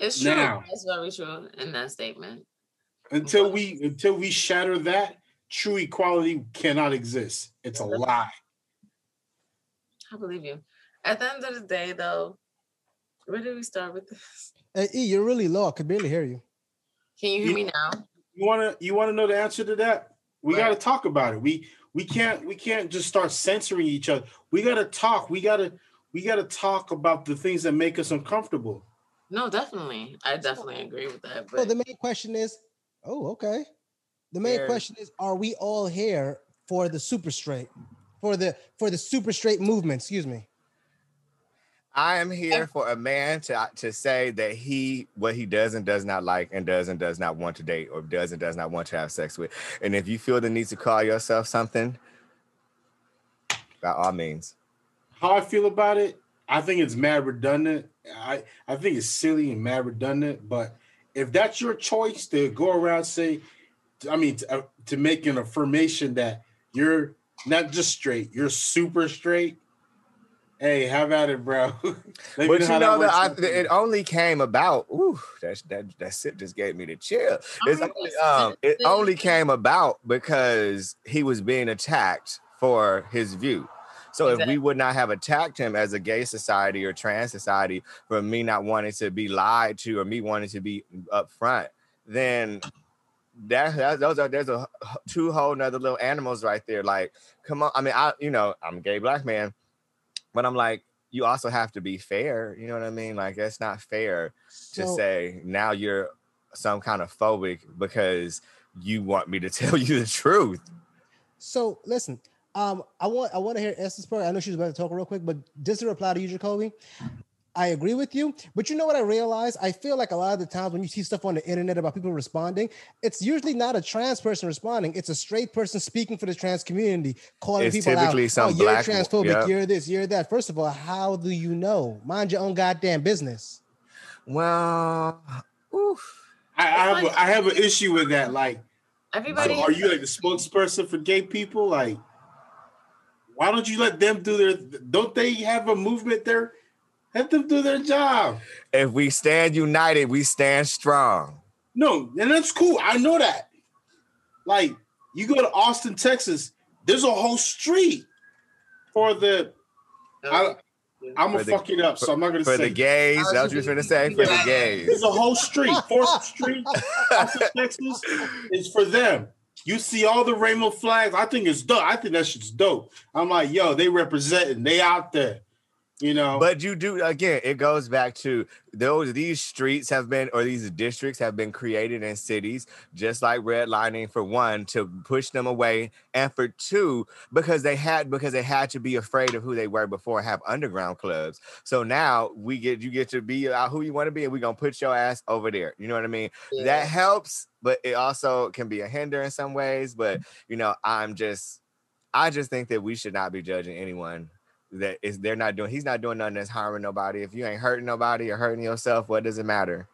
Speaker 3: It's true.
Speaker 5: Now.
Speaker 3: That's very true in that statement.
Speaker 5: Until we until we shatter that, true equality cannot exist. It's a lie.
Speaker 3: I believe you. At the end of the day, though, where did we start with this?
Speaker 2: Hey, E, you're really low. I could barely hear you.
Speaker 3: Can you hear
Speaker 5: You-
Speaker 3: me now?
Speaker 5: You wanna you wanna know the answer to that? We
Speaker 3: Right.
Speaker 5: gotta talk about it. We we can't we can't just start censoring each other. We gotta talk. We gotta we gotta talk about the things that make us uncomfortable.
Speaker 3: No, definitely. I definitely agree with that.
Speaker 2: So
Speaker 3: But
Speaker 2: the main question is, oh, okay. The main
Speaker 4: There's-
Speaker 2: question is, are we all here for the super straight, for the for the super straight movement? Excuse me.
Speaker 4: I am here for a man to to say that he what he does and does not like and does and does not want to date or does and does not want to have sex with. And if you feel the need to call yourself something, by all means.
Speaker 5: How I feel about it, I think it's mad redundant. I, I think it's silly and mad redundant. But if that's your choice to go around say, I mean, to, uh, to make an affirmation that you're not just straight, you're super straight. Hey, how about it, bro.
Speaker 4: But you
Speaker 5: how
Speaker 4: know that
Speaker 5: works
Speaker 4: I,
Speaker 5: out for you.
Speaker 4: it only came about. Ooh, that that that shit just gave me the chill. It's only, um, it only came about because he was being attacked for his view. So if we would not have attacked him as a gay society or trans society for me not wanting to be lied to or me wanting to be upfront, then that, that those are there's a two whole nother little animals right there. Like, come on. I mean, I you know I'm a gay black man, but I'm like, you also have to be fair. You know what I mean? Like, it's not fair to
Speaker 2: So-
Speaker 4: say now you're some kind of phobic because you want me to tell you the truth.
Speaker 2: So listen, um, I want I want to hear Esther's part. I know she's about to talk real quick, but just to reply to you, Jacoby, I agree with you. But you know what I realize? I feel like a lot of the times when you see stuff on the internet about people responding, it's usually not a trans person responding. It's a straight person speaking for the trans community, calling
Speaker 4: It's
Speaker 2: people
Speaker 4: typically
Speaker 2: out.
Speaker 4: some
Speaker 2: oh, you're
Speaker 4: black-
Speaker 2: transphobic.
Speaker 4: yeah.
Speaker 2: You're this. You're that. First of all, how do you know? Mind your own goddamn business.
Speaker 4: Well, oof.
Speaker 5: I, I have a, I have an issue with that. Like,
Speaker 3: everybody
Speaker 5: so are you like the spokesperson for gay people? Like, why don't you let them do their? Don't they have a movement there? Let them do their job.
Speaker 4: if we stand united, we stand strong.
Speaker 5: No, and that's cool. I know that. Like, you go to Austin, Texas. There's a whole street for the. I, I'm gonna fuck it up, so I'm not gonna
Speaker 4: For
Speaker 5: say.
Speaker 4: the gays, that's what you was gonna say. For the gays.
Speaker 5: There's a whole street, Fourth Street, Austin, Texas, is for them. You see all the rainbow flags. I think it's dope. I think that shit's dope. I'm like, yo, they representing. They out there. You know.
Speaker 4: But you do again, it goes back to those these streets have been or these districts have been created in cities, just like redlining for one, to push them away, and for two, because they had because they had to be afraid of who they were before have underground clubs. So now we get you get to be uh, who you want to be, and we're gonna put your ass over there. You know what I mean?
Speaker 3: Yeah.
Speaker 4: That helps, but it also can be a hinder in some ways. But you know, I'm just I just think that we should not be judging anyone that is they're not doing he's not doing nothing that's harming nobody. If you ain't hurting nobody or hurting yourself, what does it matter?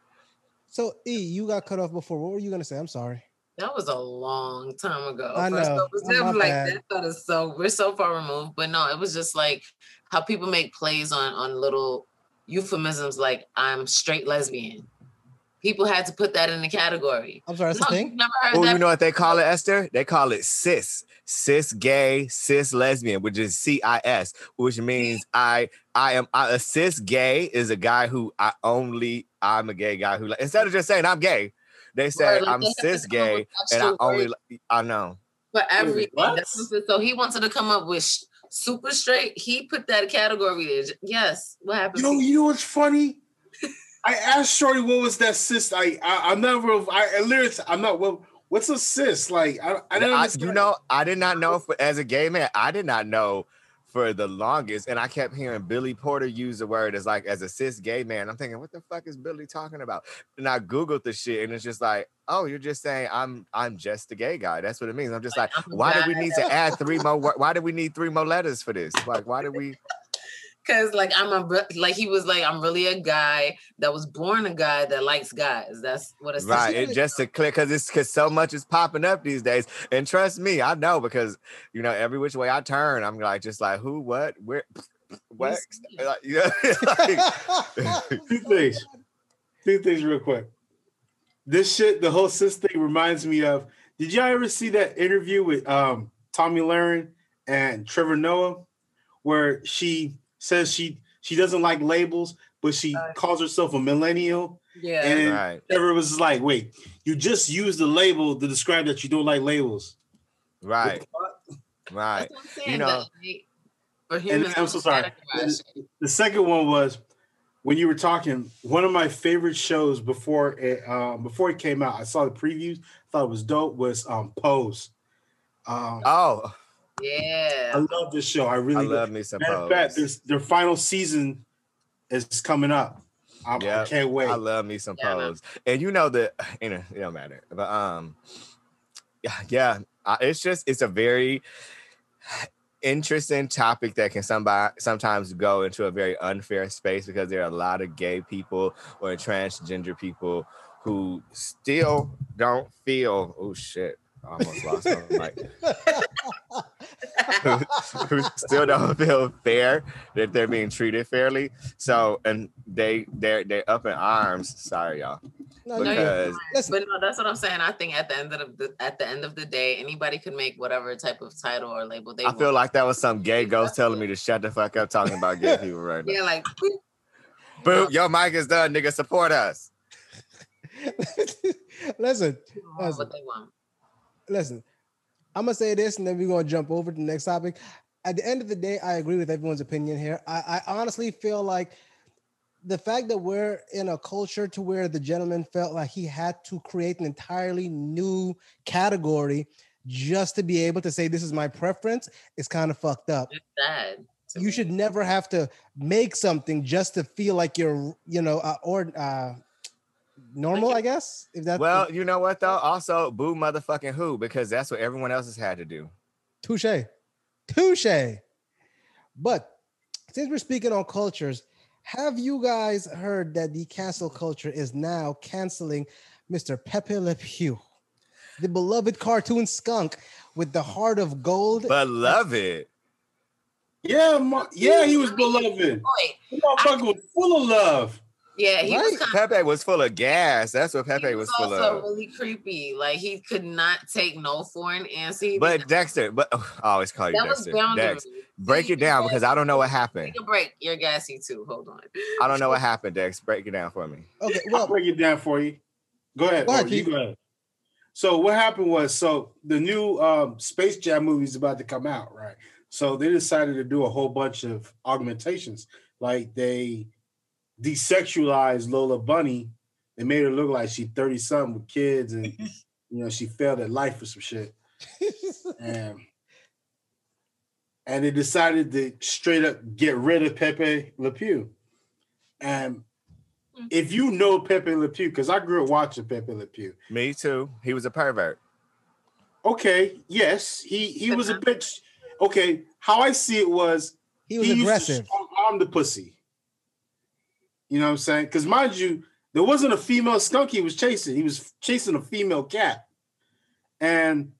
Speaker 2: So E, you got cut off before. What were you gonna say? I'm sorry.
Speaker 3: That was a long time ago.
Speaker 2: I know.
Speaker 3: off, it's
Speaker 2: Oh, my
Speaker 3: never like
Speaker 2: bad.
Speaker 3: that thought is so we're so far removed. But no, it was just like how people make plays on on little euphemisms like I'm straight lesbian. People had to put that in the category.
Speaker 2: I'm sorry, that's
Speaker 3: no,
Speaker 2: the
Speaker 3: you've
Speaker 2: thing.
Speaker 3: never heard
Speaker 4: Oh,
Speaker 3: that.
Speaker 4: you know what they call it, Esther? They call it cis, cis gay, cis lesbian, which is C-I-S, which means mm-hmm. I, I am I, a cis gay is a guy who I only I'm a gay guy who like instead of just saying I'm gay, they say
Speaker 3: like,
Speaker 4: I'm
Speaker 3: they
Speaker 4: cis gay and I only
Speaker 3: words
Speaker 4: I know.
Speaker 3: for everything.
Speaker 5: what?
Speaker 3: That's what- So he wanted to come up with sh- super straight. He put that category there. Yes. What happened?
Speaker 5: Yo, you know what's funny? I asked Shorty what was that cyst. I, I I'm not real. I, I literally I'm not well. What's a cyst? Like I I don't
Speaker 4: I, you know, I did not know for, as a gay man, I did not know for the longest, and I kept hearing Billy Porter use the word as like as a cis gay man. I'm thinking, what the fuck is Billy talking about? And I googled the shit, and it's just like, oh, you're just saying I'm I'm just a gay guy. That's what it means. I'm just like,
Speaker 3: I'm
Speaker 4: why do we need to add three more? Why do we need three more letters for this? Like, why do we?
Speaker 3: Cause like I'm a re- like he was like I'm really a guy that was born a guy that likes guys. That's what it's
Speaker 4: Right, it just to clear because it's because so much is popping up these days, and trust me, I know because you know every which way I turn, I'm like just like who, what, where, what, like, yeah, like,
Speaker 5: two things. Two things real quick. This shit, the whole cis thing reminds me of. Did y'all ever see that interview with um Tomi Lahren and Trevor Noah, where she says she she doesn't like labels, but she
Speaker 3: Uh,
Speaker 5: calls herself a millennial,
Speaker 3: yeah.
Speaker 5: and then
Speaker 4: right,
Speaker 5: Trevor was like, "Wait, you just used the label to describe that you don't like labels."
Speaker 4: right, right.
Speaker 3: I'm saying.
Speaker 4: You know-
Speaker 3: that, like, for
Speaker 5: I'm so sorry.
Speaker 3: categorize
Speaker 5: The, the second one was when you were talking. One of my favorite shows before it um, before it came out. I saw the previews. Thought it was dope. Was um, Pose. Um,
Speaker 4: Oh,
Speaker 3: Yeah.
Speaker 5: I love this show. I
Speaker 4: I
Speaker 5: really
Speaker 4: love
Speaker 5: do.
Speaker 4: me some
Speaker 5: Matter of fact, their, their final season is coming up. I, I can't wait.
Speaker 4: I love me some
Speaker 3: Yeah, I know.
Speaker 4: and you know that you know it don't matter, but um, yeah, yeah, I- it's just it's a very interesting topic that can somebody sometimes go into a very unfair space because there are a lot of gay people or transgender people who still don't feel oh shit I almost lost my mic who still don't feel fair that they're being treated fairly so and they they're they're up in arms sorry y'all
Speaker 2: No,
Speaker 3: No,
Speaker 2: you're-
Speaker 3: you're
Speaker 4: because
Speaker 3: fine.
Speaker 2: listen.
Speaker 3: but no, that's what I'm saying. I think at the end of the at the end of the day, anybody could make whatever type of title or label they
Speaker 4: I
Speaker 3: want.
Speaker 4: feel like that was some gay ghost telling me to shut the fuck up talking about gay people right now.
Speaker 3: yeah, like
Speaker 4: Boop, your mic is done, nigga. Support us.
Speaker 2: listen,
Speaker 3: what they want.
Speaker 2: Listen. I'm gonna say this, and then we're gonna jump over to the next topic. At the end of the day, I agree with everyone's opinion here. I, I honestly feel like the fact that we're in a culture to where the gentleman felt like he had to create an entirely new category just to be able to say this is my preference is kind of fucked up.
Speaker 3: It's sad.
Speaker 2: You
Speaker 3: me.
Speaker 2: should never have to make something just to feel like you're, you know, uh, or uh, normal. I guess if that's
Speaker 4: Well, you know what though? Also, boo motherfucking who, because that's what everyone else has had to do.
Speaker 2: Touche. Touche. But since we're speaking on cultures, have you guys heard that the cancel culture is now canceling Mr. Pepe Le Pew, the beloved cartoon skunk with the heart of gold?
Speaker 4: Beloved.
Speaker 5: yeah, ma- yeah, he was beloved.
Speaker 3: Boy,
Speaker 5: The motherfucker was full of love.
Speaker 3: Yeah, he was kind of
Speaker 4: Pepe was full of gas. That's what Pepe
Speaker 3: he
Speaker 4: was
Speaker 3: was
Speaker 4: full
Speaker 3: also
Speaker 4: of.
Speaker 3: really creepy. Like he could not take no for an answer. He
Speaker 4: But Dexter, but oh, I always call you
Speaker 3: that
Speaker 4: Dexter.
Speaker 3: boundary.
Speaker 4: Dex, break it down because I don't know what happened.
Speaker 3: Take a break. You're gassy too. Hold on.
Speaker 4: I don't know what happened, Dex. Break it down for me.
Speaker 2: Okay,
Speaker 5: I'll break it down for you. Go ahead.
Speaker 2: Go ahead,
Speaker 5: you go ahead. So what happened was, so the new um, Space Jam movie is about to come out, right? So they decided to do a whole bunch of augmentations. Like they desexualized Lola Bunny. They made her look like she's 30 something with kids and you know she failed at life or some shit. And and they decided to straight up get rid of Pepe Le Pew. And mm. if you know Pepe Le Pew, because I grew up watching Pepe Le Pew.
Speaker 4: Me too. He was a pervert.
Speaker 5: Okay, yes, he he was a bitch. Okay, how I see it was
Speaker 2: he was
Speaker 5: he
Speaker 2: aggressive.
Speaker 5: used to strong arm the pussy. You know what I'm saying? Because mind you, there wasn't a female skunk he was chasing. He was chasing a female cat. and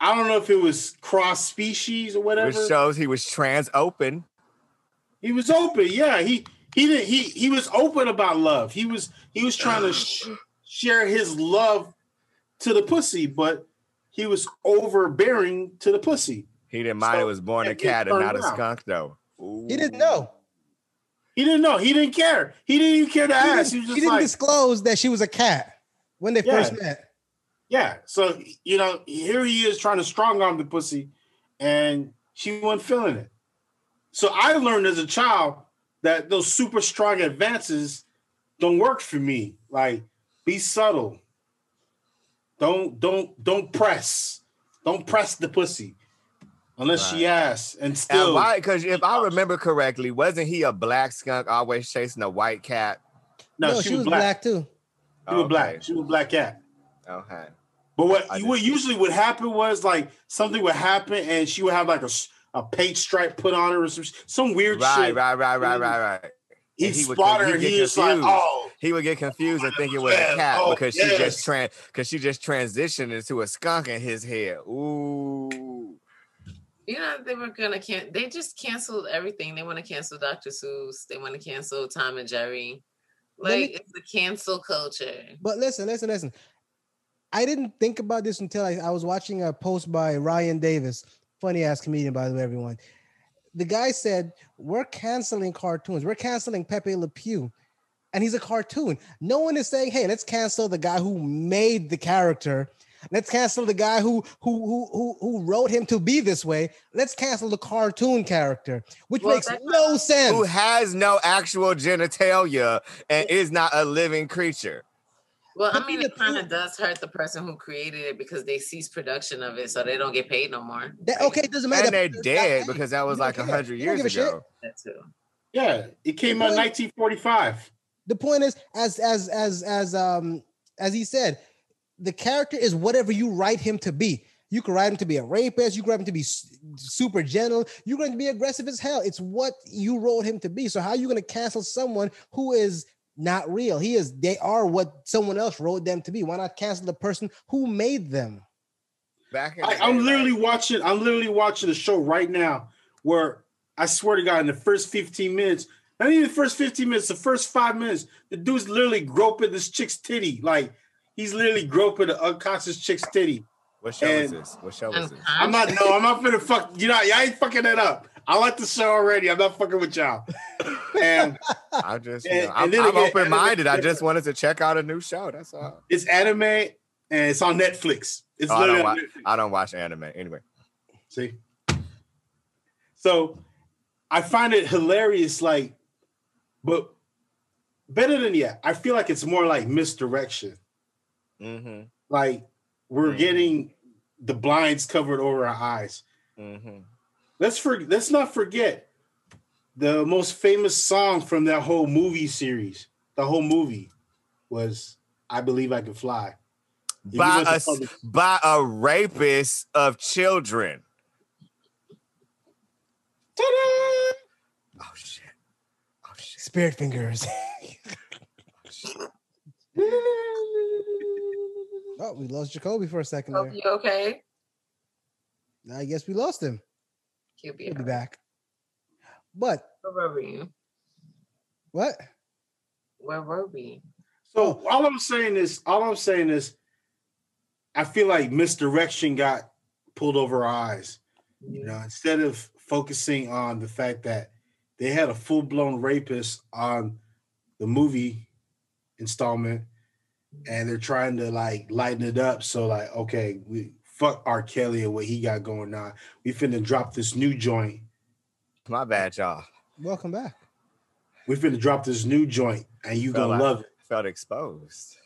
Speaker 5: I don't know if it was cross species or whatever.
Speaker 4: Which shows he was trans open.
Speaker 5: He was open. Yeah, he he did he he was open about love. He was he was trying to sh- share his love to the pussy, but he was overbearing to the pussy.
Speaker 4: He didn't mind
Speaker 5: So,
Speaker 4: it was born a
Speaker 5: it- it
Speaker 4: cat and not a
Speaker 5: around.
Speaker 4: skunk though.
Speaker 2: He didn't know.
Speaker 5: He didn't know. He didn't care. He didn't even care to
Speaker 2: He
Speaker 5: ask.
Speaker 2: didn't,
Speaker 5: He was
Speaker 2: he didn't
Speaker 5: like,
Speaker 2: disclose that she was a cat when they
Speaker 5: Yeah.
Speaker 2: first met.
Speaker 5: yeah. So you know, here he is trying to strong arm the pussy, and she wasn't feeling it. So I learned as a child that those super strong advances don't work for me. Like, be subtle. Don't don't don't press. Don't press the pussy unless she asks. And
Speaker 4: And
Speaker 5: still,
Speaker 4: why? Because if I remember correctly, wasn't he a black skunk always chasing a white cat?
Speaker 5: no,
Speaker 2: No,
Speaker 5: she, was black.
Speaker 2: black. too.
Speaker 5: She was
Speaker 4: Okay.
Speaker 5: black. She was black cat.
Speaker 4: Okay.
Speaker 5: But what
Speaker 4: I
Speaker 5: what usually would happen was like something would happen and she would have like a a paint stripe put on her or some some weird
Speaker 4: Right,
Speaker 5: shit.
Speaker 4: right, right, right, right, right.
Speaker 5: He'd
Speaker 4: And he
Speaker 5: spot her
Speaker 4: he'd
Speaker 5: and
Speaker 4: get
Speaker 5: he was like,
Speaker 4: confused.
Speaker 5: oh,
Speaker 4: He would get confused and think it was a
Speaker 5: oh,
Speaker 4: cat
Speaker 5: oh,
Speaker 4: because she just trans because she just transitioned into a skunk in his head. Ooh.
Speaker 3: You know they were gonna can they just canceled everything. They want to cancel Dr. Seuss. They want to cancel Tom and Jerry.
Speaker 2: Let me-
Speaker 3: Like it's the cancel culture.
Speaker 2: But listen, listen, listen. I didn't think about this until I, I was watching a post by Ryan Davis, funny ass comedian, by the way, everyone. The guy said, We're canceling cartoons, we're canceling Pepe Le Pew. And he's a cartoon. No one is saying, Hey, let's cancel the guy who made the character. Let's cancel the guy who who who who, who wrote him to be this way. Let's cancel the cartoon character, which
Speaker 3: Well,
Speaker 2: makes no sense.
Speaker 4: Who has no actual genitalia and is not a living creature.
Speaker 3: Well, I mean, it kind of does hurt the person who created it because they cease production of it, so they don't get paid no more.
Speaker 2: That- okay, it doesn't matter.
Speaker 4: And they're dead
Speaker 2: not-
Speaker 4: because that was
Speaker 2: You don't
Speaker 4: like a hundred years
Speaker 2: give a shit.
Speaker 4: ago.
Speaker 3: that too.
Speaker 5: yeah, it came out 1945.
Speaker 2: the point is as as as as um as he said the character is whatever you write him to be. You can write him to be a rapist. You can write him to be super gentle. You're going to be aggressive as hell. It's what you wrote him to be. So how are you going to cancel someone who is not real? He is they are what someone else wrote them to be. Why not cancel the person who made them?
Speaker 4: Back in
Speaker 5: I,
Speaker 4: the
Speaker 5: I'm literally watching. I'm literally watching a show right now where I swear to God, in the first 15 minutes, not even the first 15 minutes, the first five minutes, the dude's literally groping this chick's titty. Like he's literally groping the unconscious chick's titty.
Speaker 4: What show is this? What show is this?
Speaker 5: I'm not. No, I'm not gonna fuck. You know, I ain't fucking that up. I like the show already. I'm not fucking with y'all. And
Speaker 4: I'm just, you know, I'm,
Speaker 5: and
Speaker 4: I'm open minded. I just wanted to check out a new show. That's all.
Speaker 5: it's anime and it's on Netflix. It's
Speaker 4: Oh, I,
Speaker 5: literally
Speaker 4: don't
Speaker 5: on
Speaker 4: watch,
Speaker 5: Netflix.
Speaker 4: I don't watch anime anyway.
Speaker 5: See? So I find it hilarious, like, but better than yeah, I feel like it's more like misdirection.
Speaker 4: Mm-hmm.
Speaker 5: Like we're
Speaker 4: Mhm.
Speaker 5: getting the blinds covered over our eyes.
Speaker 4: Mm-hmm.
Speaker 5: Let's for let's not forget the most famous song from that whole movie series. The whole movie was "I Believe I Can Fly." If
Speaker 4: By a,
Speaker 5: to
Speaker 4: by a rapist of children.
Speaker 5: Ta-da!
Speaker 4: Oh shit. Oh shit.
Speaker 2: spirit fingers oh Oh, we lost jacoby for a second
Speaker 3: Hope
Speaker 2: there
Speaker 3: you okay?
Speaker 2: i guess we lost him
Speaker 3: He'll be
Speaker 2: he'll be back but
Speaker 3: Where were we?
Speaker 2: what
Speaker 3: Where were we?
Speaker 5: So all I'm saying is, all I'm saying is, I feel like misdirection got pulled over our eyes. You know, instead of focusing on the fact that they had a full blown rapist on the movie installment, and they're trying to like lighten it up. So like, okay, we fuck R. Kelly and what he got going on. We finna drop this new joint.
Speaker 4: My bad, y'all.
Speaker 2: welcome back
Speaker 5: We finna drop this new joint, and you
Speaker 4: Felt
Speaker 5: gonna
Speaker 4: like-
Speaker 5: love it.
Speaker 4: Felt exposed.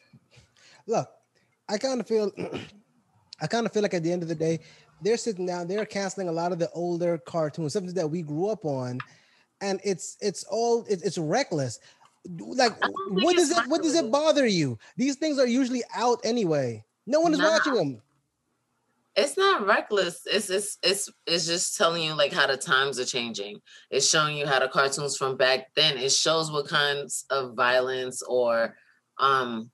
Speaker 2: look i kind of feel i kind of feel like at the end of the day they're sitting down they're canceling a lot of the older cartoons something that we grew up on and it's it's all it's reckless like what does it what does it bother you these things are usually out anyway no one is
Speaker 3: Nah.
Speaker 2: watching them
Speaker 3: It's not reckless. It's it's it's it's just telling you like how the times are changing. It's showing you how the cartoons from back then. It shows what kinds of violence or um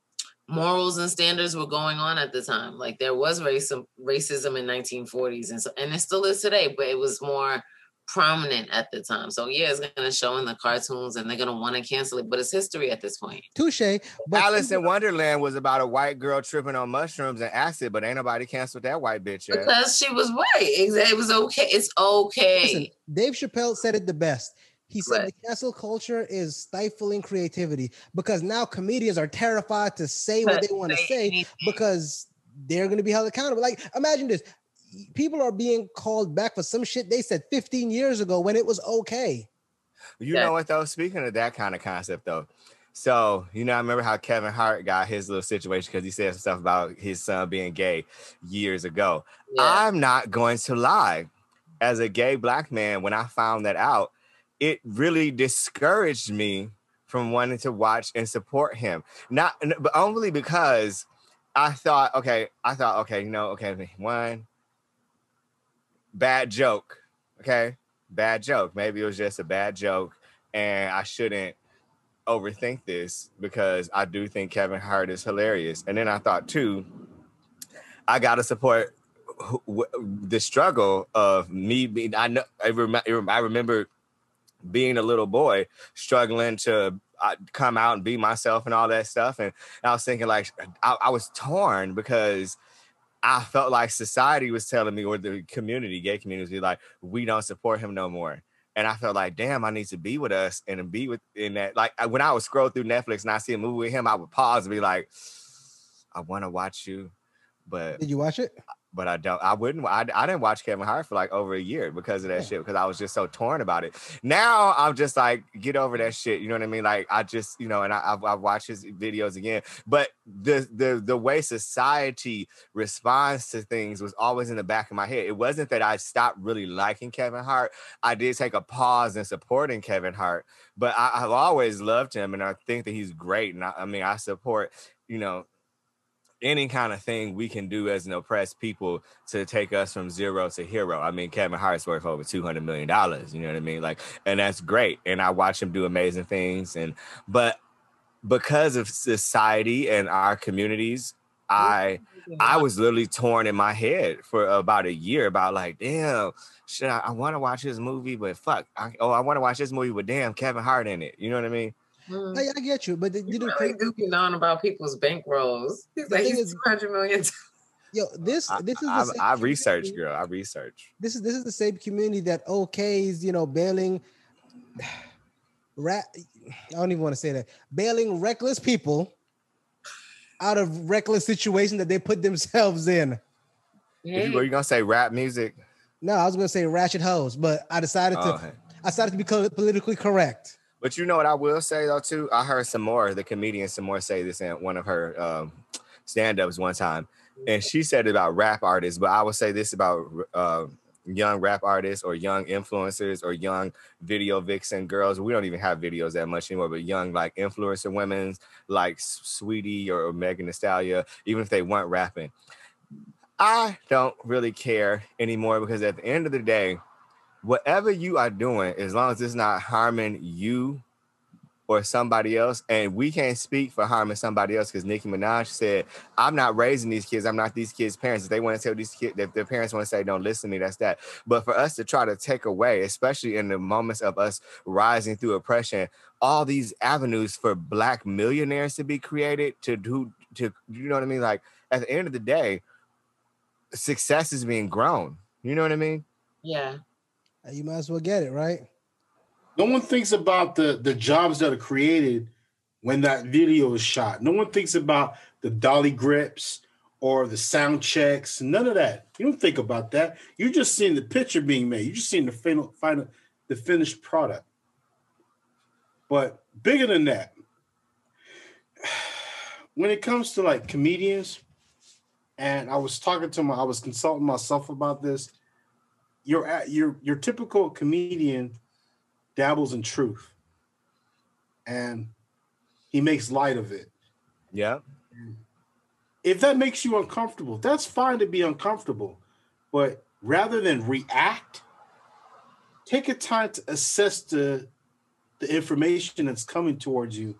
Speaker 3: morals and standards were going on at the time. Like there was racism racism in 1940s and so and it still is today, but it was more prominent at the time. So yeah, it's gonna show in the cartoons and they're gonna want to cancel it, but it's history at this point.
Speaker 2: Touche. But
Speaker 4: Alice in Wonderland was about a white girl tripping on mushrooms and acid, but ain't nobody canceled that white bitch yet.
Speaker 3: Because she was white. It was okay. It's okay.
Speaker 2: Listen, Dave Chappelle said it the best. He said
Speaker 3: Right.
Speaker 2: the cancel culture is stifling creativity because now comedians are terrified to say what they want to
Speaker 3: say
Speaker 2: say
Speaker 3: anything.
Speaker 2: because they're going to be held accountable. Like, imagine this: people are being called back for some shit they said 15 years ago when it was okay.
Speaker 4: You
Speaker 3: Yeah.
Speaker 4: know what though? Speaking of that kind of concept though, so you know, I remember how Kevin Hart got his little situation because he said some stuff about his son being gay years ago.
Speaker 3: Yeah.
Speaker 4: I'm not going to lie. As a gay black man, when I found that out, it really discouraged me from wanting to watch and support him. Not, but only because I thought, okay, I thought, okay, you know, okay, one bad joke, okay, bad joke. Maybe it was just a bad joke, and I shouldn't overthink this because I do think Kevin Hart is hilarious. And then I thought too, I gotta support wh- wh- the struggle of me being. I know I, rem- I remember being a little boy struggling to uh, come out and be myself and all that stuff, and I was thinking like I, I was torn because. I felt like society was telling me, or the community, gay community, like, we don't support him no more. And I felt like, damn, I need to be with us and be with in that. Like when I would scroll through Netflix and I see a movie with him, I would pause and be like, I want to watch you, but
Speaker 2: Did you watch it?
Speaker 4: but I don't. I wouldn't. I, I didn't watch Kevin Hart for like over a year because of that
Speaker 2: Yeah.
Speaker 4: shit. Because I was just so torn about it. Now I'm just like, get over that shit. You know what I mean? Like I just, you know, and I I, I watch his videos again. But the the the way society responds to things was always in the back of my head. It wasn't that I stopped really liking Kevin Hart. I did take a pause in supporting Kevin Hart, but I, I've always loved him, and I think that he's great. And I, I mean, I support, you know, any kind of thing we can do as an oppressed people to take us from zero to hero. I mean, Kevin Hart's worth over two hundred million dollars. You know what I mean? Like, and that's great. And I watch him do amazing things. And but because of society and our communities, I I was literally torn in my head for about a year about like, damn, should I, I want to watch this movie, but fuck, I, oh, I want to watch this movie with damn Kevin Hart in it. You know what I mean?
Speaker 3: Mm.
Speaker 2: I, I get you, but the, you
Speaker 3: You
Speaker 2: do
Speaker 3: really do be knowing about people's bankrolls. He's
Speaker 2: The
Speaker 3: like,
Speaker 2: thing
Speaker 3: he's
Speaker 2: is-
Speaker 3: 200 million.
Speaker 2: yo this this is the
Speaker 4: I,
Speaker 2: same
Speaker 4: I researched,
Speaker 2: community-
Speaker 4: girl. I research.
Speaker 2: This is this is the same community that okays, you know, bailing rat I don't even want to say that. Bailing reckless people out of reckless situations that they put themselves in.
Speaker 4: If you, were you gonna say rap music?
Speaker 2: No, I was gonna say ratchet hoes, but I decided
Speaker 4: Oh,
Speaker 2: to
Speaker 4: okay.
Speaker 2: I decided to be politically correct.
Speaker 4: But you know what I will say though too. I heard Sommore. The comedian Sommore say this in one of her um, stand-ups one time, and she said about rap artists. But I would say this about uh, young rap artists or young influencers or young video vixen girls. We don't even have videos that much anymore. But young like influencer women like Saweetie or Megan Stallion, even if they weren't rapping, I don't really care anymore because at the end of the day, whatever you are doing, as long as it's not harming you or somebody else, and we can't speak for harming somebody else because Nicki Minaj said, I'm not raising these kids, I'm not these kids' parents. If they want to tell these kids, if their parents want to say, don't listen to me, that's that. But for us to try to take away, especially in the moments of us rising through oppression, all these avenues for black millionaires to be created to do to you know what I mean? Like at the end of the day, success is being grown. You know what I mean?
Speaker 3: Yeah.
Speaker 2: You might as well get it, right?
Speaker 5: No one thinks about the the jobs that are created when that video is shot. No one thinks about the dolly grips or the sound checks. None of that. You don't think about that. You're just seeing the picture being made. You're just seeing the final, final, the finished product. But bigger than that, when it comes to like comedians, and I was talking to my, I was consulting myself about this. Your your your typical comedian dabbles in truth and he makes light of it.
Speaker 4: Yeah.
Speaker 5: If that makes you uncomfortable, that's fine to be uncomfortable. But rather than react, take a time to assess the, the information that's coming towards you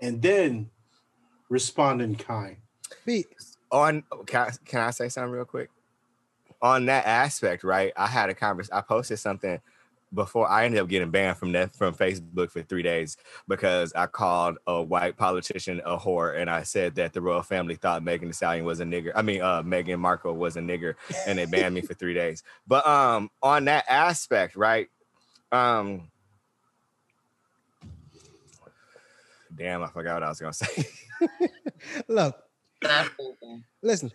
Speaker 5: and then respond in kind.
Speaker 2: Pete,
Speaker 4: on can I, can I say something real quick? On that aspect, right? I had a conversation. I posted something before I ended up getting banned from that from Facebook for three days because I called a white politician a whore and I said that the royal family thought Megan Thee Stallion was a nigger. I mean, uh, Meghan Markle was a nigger, and they banned me for three days. But um, on that aspect, right? Um, damn, I forgot what I was gonna say.
Speaker 2: look,
Speaker 3: That whole thing.
Speaker 2: listen.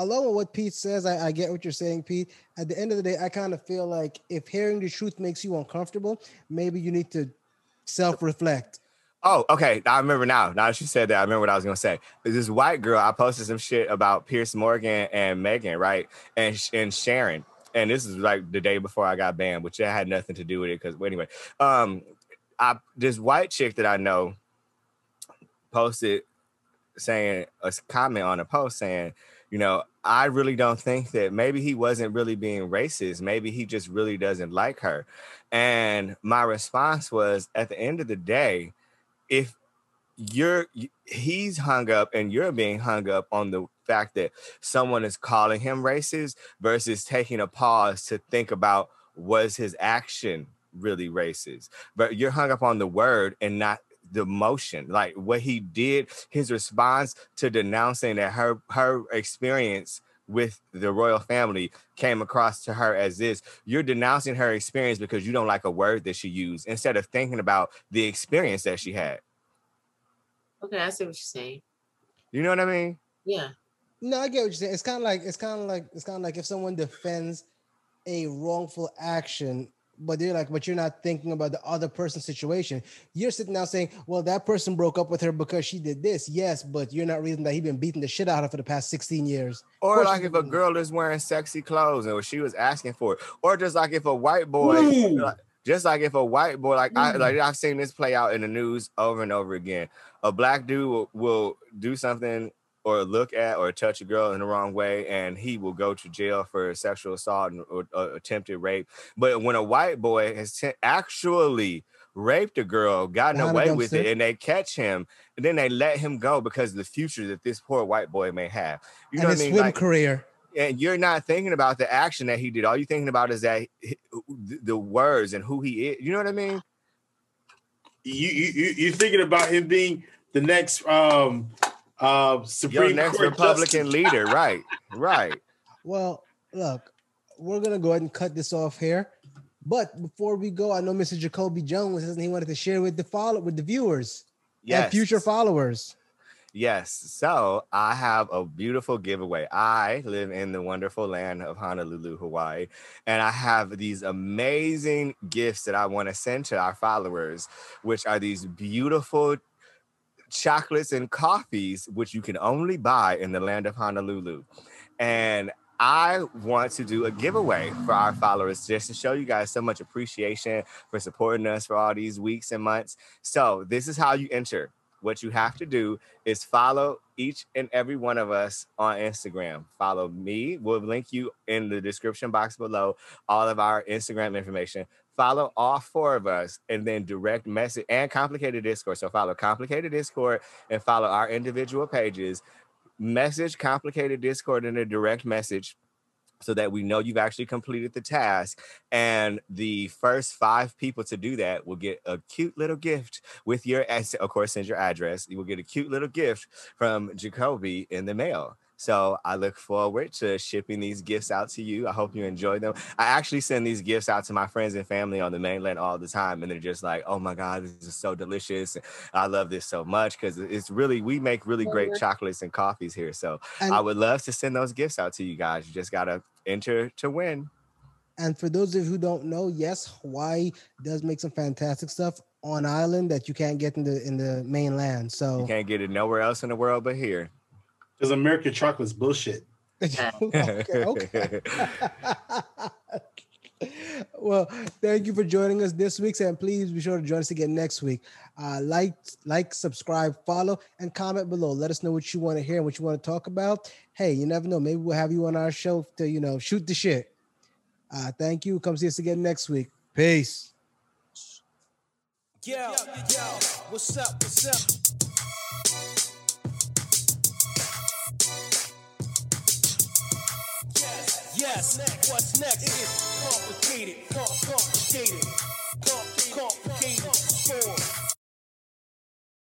Speaker 2: Along with what Pete says, I, I get what you're saying, Pete. At the end of the day, I kind of feel like if hearing the truth makes you uncomfortable, maybe you need to self-reflect.
Speaker 4: Oh, okay. I remember now. Now that you said that, I remember what I was gonna say. This white girl, I posted some shit about Piers Morgan and Meghan, right? And and Sharon. And this is like the day before I got banned, which that had nothing to do with it. Because anyway, um, I this white chick that I know posted saying a comment on a post saying, you know, I really don't think that maybe he wasn't really being racist. Maybe he just really doesn't like her. And my response was, at the end of the day, if you're he's hung up and you're being hung up on the fact that someone is calling him racist versus taking a pause to think about was his action really racist but you're hung up on the word and not the motion like what he did his response to denouncing that her her experience with the royal family came across to her as this you're denouncing her experience because you don't like a word that she used instead of thinking about the experience that she had
Speaker 3: Okay, I see what you're saying.
Speaker 4: you know what i mean
Speaker 3: Yeah.
Speaker 2: No, I get what you're saying. It's kind of like it's kind of like it's kind of like if someone defends a wrongful action, but they're like, but you're not thinking about the other person's situation. You're sitting down saying, well, that person broke up with her because she did this. Yes, but you're not reading that he's been beating the shit out of her for the past 16 years.
Speaker 4: Or like if a girl is wearing sexy clothes and she was asking for it, or just like if a white boy, like- just like if a white boy, like I
Speaker 2: Mm.
Speaker 4: like I've seen this play out in the news over and over again. A black dude will, will do something or look at or touch a girl in the wrong way, and he will go to jail for sexual assault and, or, or attempted rape. But when a white boy has te- actually raped a girl, gotten
Speaker 2: Behind a
Speaker 4: away with it,
Speaker 2: dumpster.
Speaker 4: and they catch him, and then they let him go because of the future that this poor white boy may have. You know
Speaker 2: and
Speaker 4: what
Speaker 2: his
Speaker 4: I mean?
Speaker 2: swim
Speaker 4: Like,
Speaker 2: career.
Speaker 4: and you're not thinking about the action that he did. All you're thinking about is that the the words and who he is. You know what I mean?
Speaker 5: You you you you're thinking about him being the next um uh
Speaker 4: Your
Speaker 5: Supreme
Speaker 4: next
Speaker 5: Court
Speaker 4: Republican
Speaker 5: justice.
Speaker 4: leader, right? Right.
Speaker 2: Well, look, we're gonna go ahead and cut this off here. But before we go, I know Mr. Jacoby Jones says he wanted to share with the follow with the viewers
Speaker 4: Yes.
Speaker 2: and future followers.
Speaker 4: Yes. So I have a beautiful giveaway. I live in the wonderful land of Honolulu, Hawaii, and I have these amazing gifts that I want to send to our followers, which are these beautiful chocolates and coffees, which you can only buy in the land of Honolulu. And I want to do a giveaway for our followers just to show you guys so much appreciation for supporting us for all these weeks and months. So, this is how you enter. What you have to do is follow each and every one of us on Instagram. Follow me. We'll link you in the description box below all of our Instagram information. Follow all four of us and then direct message and complicated Discord. So follow complicated Discord and follow our individual pages. Message complicated Discord in a direct message so that we know you've actually completed the task. And the first five people to do that will get a cute little gift with your, of course, send your address. You will get a cute little gift from Jacoby in the mail. So I look forward to shipping these gifts out to you. I hope you enjoy them. I actually send these gifts out to my friends and family on the mainland all the time, and they're just like, "Oh my god, this is so delicious! I love this so much because it's really we make really great chocolates and coffees here. So
Speaker 2: And,
Speaker 4: I would love to send those gifts out to you guys. You just gotta enter to win.
Speaker 2: and for those of you who don't know, yes, Hawaii does make some fantastic stuff on island that you can't get in the in the mainland. So
Speaker 4: You can't get it nowhere else in the world but here.
Speaker 5: Because American chocolate's bullshit.
Speaker 2: okay, okay. well, thank you for joining us this week, and please be sure to join us again next week. Uh, like, like, subscribe, follow, and comment below. Let us know what you want to hear and what you want to talk about. Hey, you never know. Maybe we'll have you on our show to you know shoot the shit. Uh, thank you. Come see us again next week. Peace.
Speaker 1: Yo, yo, what's up, what's up? Yes, what's next? It is complicated, complicated, complicated.